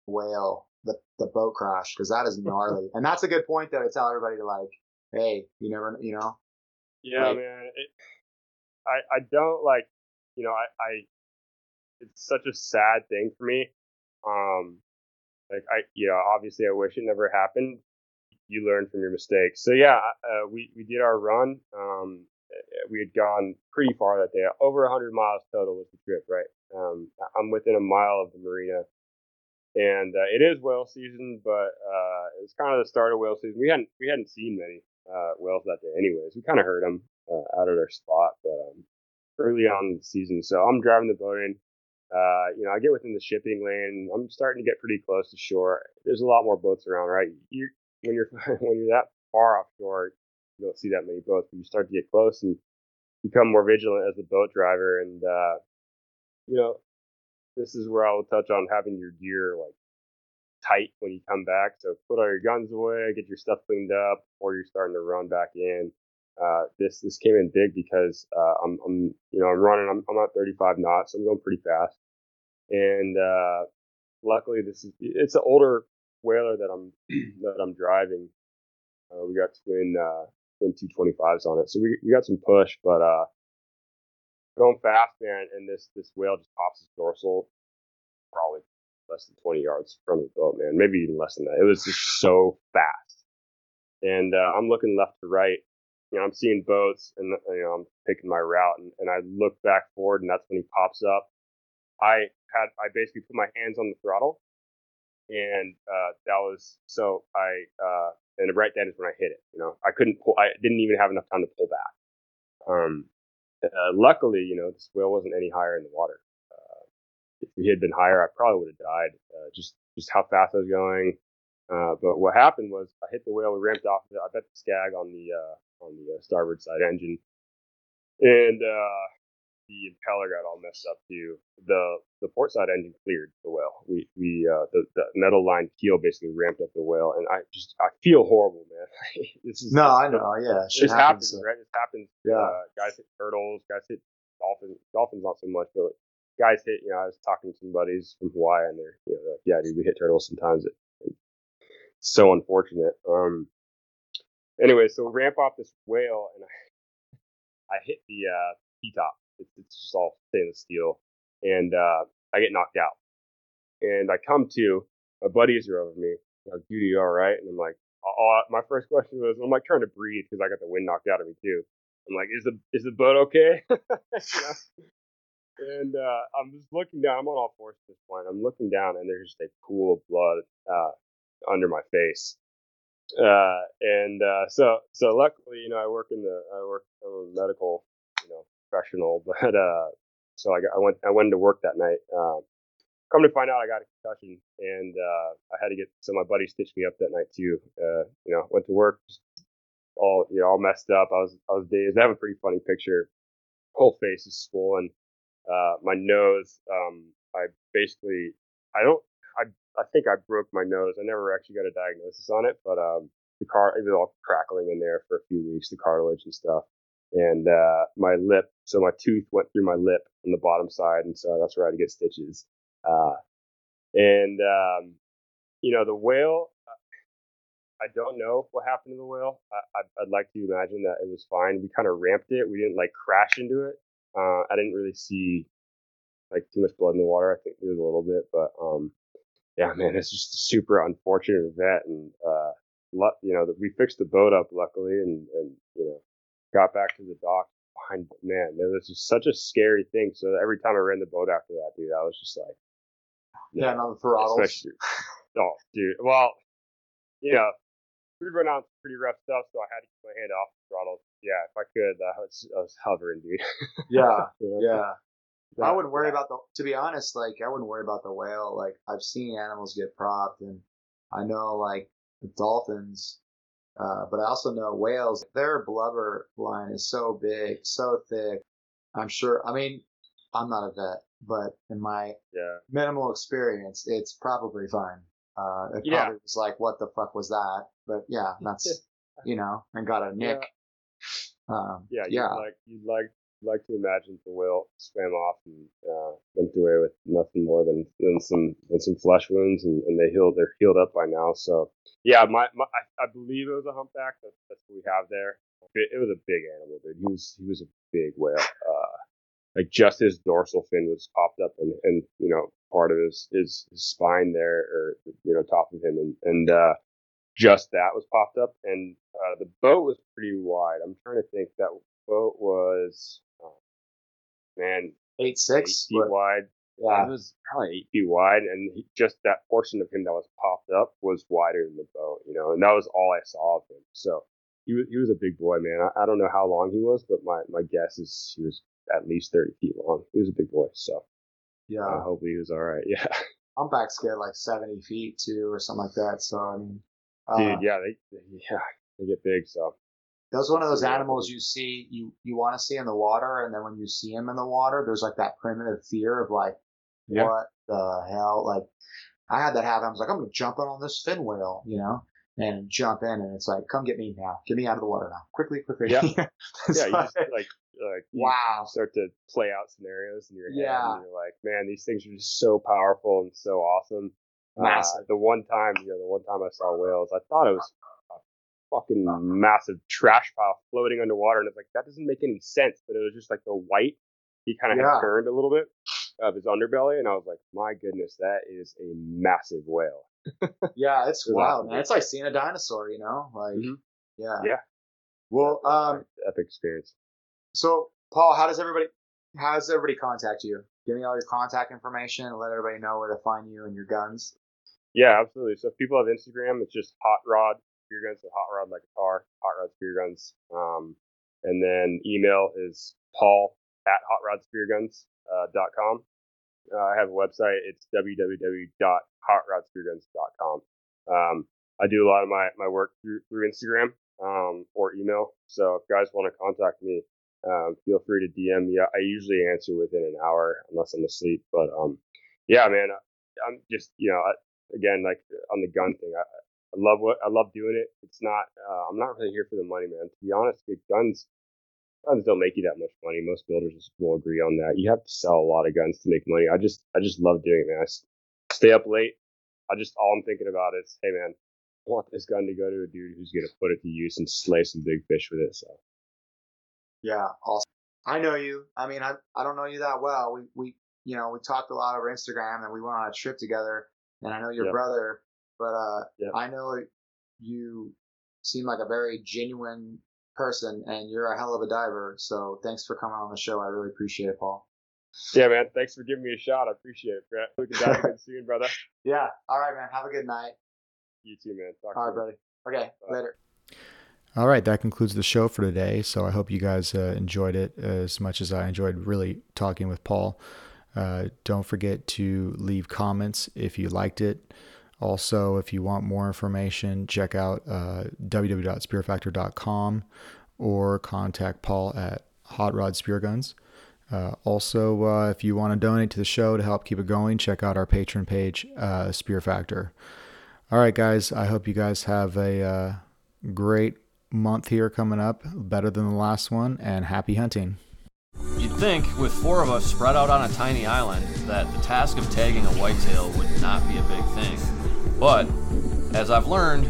whale, the the boat crash, because that is gnarly, and that's a good point though to tell everybody to like, hey, you never, you know, Yeah, Right. man. It, I I don't like you know I I it's such a sad thing for me. Um, like I yeah obviously I wish it never happened. You learn from your mistakes. So yeah, uh, we we did our run. Um, we had gone pretty far that day, over 100 miles total was the trip. Right, um, I'm within a mile of the marina, and uh, it is whale season, but uh, it's kind of the start of whale season. We hadn't we hadn't seen many uh, whales that day, anyways. We kind of heard them uh, out of their spot, but um, early on in the season. So I'm driving the boat in. Uh, you know, I get within the shipping lane. I'm starting to get pretty close to shore. There's a lot more boats around, right? You when you're when you're that far offshore, you don't see that many boats, but you start to get close and become more vigilant as a boat driver. And uh, you know, this is where I will touch on having your gear like tight when you come back. So put all your guns away, get your stuff cleaned up, or you're starting to run back in. Uh, this this came in big because uh, I'm, I'm you know I'm running I'm, I'm at 35 knots, so I'm going pretty fast, and uh, luckily this is it's an older whaler that I'm that I'm driving. Uh, we got twin uh, twin 225s on it, so we we got some push, but uh, going fast, man, and this this whale just pops his dorsal, probably less than 20 yards from the boat, man, maybe even less than that. It was just so fast, and uh, I'm looking left to right you know, I'm seeing boats and, you know, I'm picking my route and, and I look back forward and that's when he pops up. I had, I basically put my hands on the throttle and, uh, that was, so I, uh, and right then is when I hit it, you know, I couldn't pull, I didn't even have enough time to pull back. Um, uh, luckily, you know, this whale wasn't any higher in the water. Uh, if he had been higher, I probably would have died. Uh, just, just how fast I was going. Uh, but what happened was I hit the whale, we ramped off. I bet the skeg on the, uh, on the starboard side engine, and uh, the impeller got all messed up too. The the port side engine cleared the whale. We we uh, the the metal line keel basically ramped up the whale, and I just I feel horrible, man. this is no, I know, yeah, this happens, happens right? This happens. Yeah, uh, guys hit turtles, guys hit dolphins. Dolphins not so much, but guys hit. You know, I was talking to some buddies from Hawaii, and they're you know, like, yeah, dude, we hit turtles sometimes. It, it's so unfortunate. Um, anyway, so ramp off this whale and I, I hit the uh, T top. It's, it's, just all stainless steel, and uh, I get knocked out. And I come to, my buddies are over me. Like, dude, you all right? And I'm like, oh, my first question was, I'm like trying to breathe because I got the wind knocked out of me too. I'm like, is the is the boat okay? And uh, I'm just looking down. I'm on all fours at this point. I'm looking down, and there's just a pool of blood uh, under my face uh, and uh, so so luckily, you know, I work in the I work I'm a medical, professional, but uh, so I, got, I went I went to work that night. Um, come to find out, I got a concussion, and uh, I had to get so my buddy stitched me up that night too. Uh, you know, went to work, all you know, all messed up. I was I was dazed. I have a pretty funny picture. Whole face is swollen. Uh, my nose, um, I basically I don't I I think I broke my nose. I never actually got a diagnosis on it, but um, the car it was all crackling in there for a few weeks, the cartilage and stuff. And uh, my lip, so my tooth went through my lip on the bottom side, and so that's where I had to get stitches. Uh, and um, you know, the whale. I don't know what happened to the whale. I, would like to imagine that it was fine. We kind of ramped it. We didn't like crash into it. Uh, I didn't really see like too much blood in the water. I think there was a little bit, but um, yeah, man, it's just a super unfortunate event. And, uh, you know, we fixed the boat up luckily and, and, you know, got back to the dock behind, man, it was just such a scary thing. So every time I ran the boat after that, dude, I was just like, yeah, on the throttles. oh, dude. Well, you know, we run out pretty rough stuff, so I had to keep my hand off the throttle. Yeah, if I could, I was, I was hovering, dude. yeah, yeah. I wouldn't worry about the. To be honest, like I wouldn't worry about the whale. Like I've seen animals get propped, and I know like the dolphins, uh, but I also know whales. Their blubber line is so big, so thick. I'm sure. I mean, I'm not a vet, but in my yeah. minimal experience, it's probably fine. Uh, it yeah. probably was like, what the fuck was that? But yeah, that's you know, and got a nick. Yeah. Um, yeah, yeah. Like you'd like like to imagine the whale swam off and uh, went away with nothing more than, than some than some flesh wounds, and, and they healed. They're healed up by now. So yeah, my, my I, I believe it was a humpback. That's, that's what we have there. It, it, was a big animal, dude. He was he was a big whale. Uh, like just his dorsal fin was popped up, and and you know part of his his, his spine there, or you know top of him, and and uh, just that was popped up, and uh, the boat was pretty wide. I'm trying to think that boat was, man, Eight eight six. feet wide. Yeah. It was probably eight feet wide, and he, just that portion of him that was popped up was wider than the boat, you know, and that was all I saw of him. So he was he was a big boy, man. I, I don't know how long he was, but my my guess is he was at least thirty feet long. He was a big boy, so Yeah. uh, hopefully he was all right. Yeah, Humpbacks get like seventy feet too, or something like that. So I mean, uh, dude, yeah, they, they yeah they get big. So That's one of those animals you see you you want to see in the water, and then when you see him in the water, there's like that primitive fear of like, Yeah. what the hell? Like, I had that happen. I was like, I'm gonna jump in on this fin whale, you know, and jump in, and it's like, come get me now, get me out of the water now, quickly, quickly. Yeah. Yeah, you like, just like like wow. start to play out scenarios in your head, Yeah. and you're like, man, these things are just so powerful and so awesome. Massive. Uh, the one time, you know, the one time I saw whales, I thought it was fucking massive trash pile floating underwater, and it's like that doesn't make any sense. But it was just like the white. He kind of Yeah. had turned a little bit of his underbelly, and I was like, my goodness, that is a massive whale. Yeah, it's wild, awesome. man. It's like seeing a dinosaur, you know, like, Mhm. yeah. Yeah. Well, um, Epic experience. So, Paul, how does everybody how does everybody contact you? Give me all your contact information and let everybody know where to find you and your guns. Yeah, absolutely. So if people have Instagram, it's just Hot Rod Spear Guns, so Hot Rod a car, Hot Rod Spear Guns. Um, and then email is Paul at hotrodspearguns uh, dot com. Uh, I have a website. It's www.hotrodspearguns.com. Um, I do a lot of my, my work through, through Instagram um, or email. So if guys want to contact me, um, feel free to DM me. I usually answer within an hour unless I'm asleep. But um, yeah, man, I- I'm just you know I, again like on the gun thing. I, I love what I love doing it. It's not uh, I'm not really here for the money, man. To be honest, dude, guns guns don't make you that much money. Most builders will agree on that. You have to sell a lot of guns to make money. I just I just love doing it, man. I stay up late. I just all I'm thinking about is, hey man, I want this gun to go to a dude who's gonna put it to use and slay some big fish with it. So Yeah, awesome. I know you. I mean, I I don't know you that well. We we you know we talked a lot over Instagram and we went on a trip together. And I know your Yep. brother, but uh, Yep. I know you seem like a very genuine person, and you're a hell of a diver. So thanks for coming on the show. I really appreciate it, Paul. yeah, man, thanks for giving me a shot. I appreciate it, Brett. We can dive again soon, brother. Yeah. All right, man. Have a good night. You too, man. Talk All right, soon. buddy. Okay. Bye. Later. All right, that concludes the show for today. So I hope you guys uh, enjoyed it as much as I enjoyed really talking with Paul. Uh, don't forget to leave comments if you liked it. Also, if you want more information, check out uh, www.spearfactor.com or contact Paul at Hot Rod Spear Guns. Uh, also, uh, if you want to donate to the show to help keep it going, check out our Patreon page, uh, Spear Factor. All right, guys. I hope you guys have a uh, great month here coming up, better than the last one, and happy hunting. You'd think, with four of us spread out on a tiny island, that the task of tagging a whitetail would not be a big thing. But, as I've learned,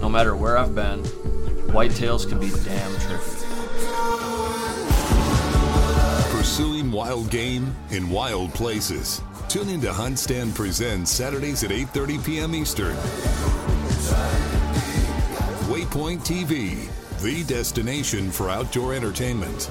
no matter where I've been, whitetails can be damn tricky. Pursuing wild game in wild places. Tune in to Hunt Stand Presents Saturdays at 8:30 p.m. Eastern. Waypoint TV, the destination for outdoor entertainment.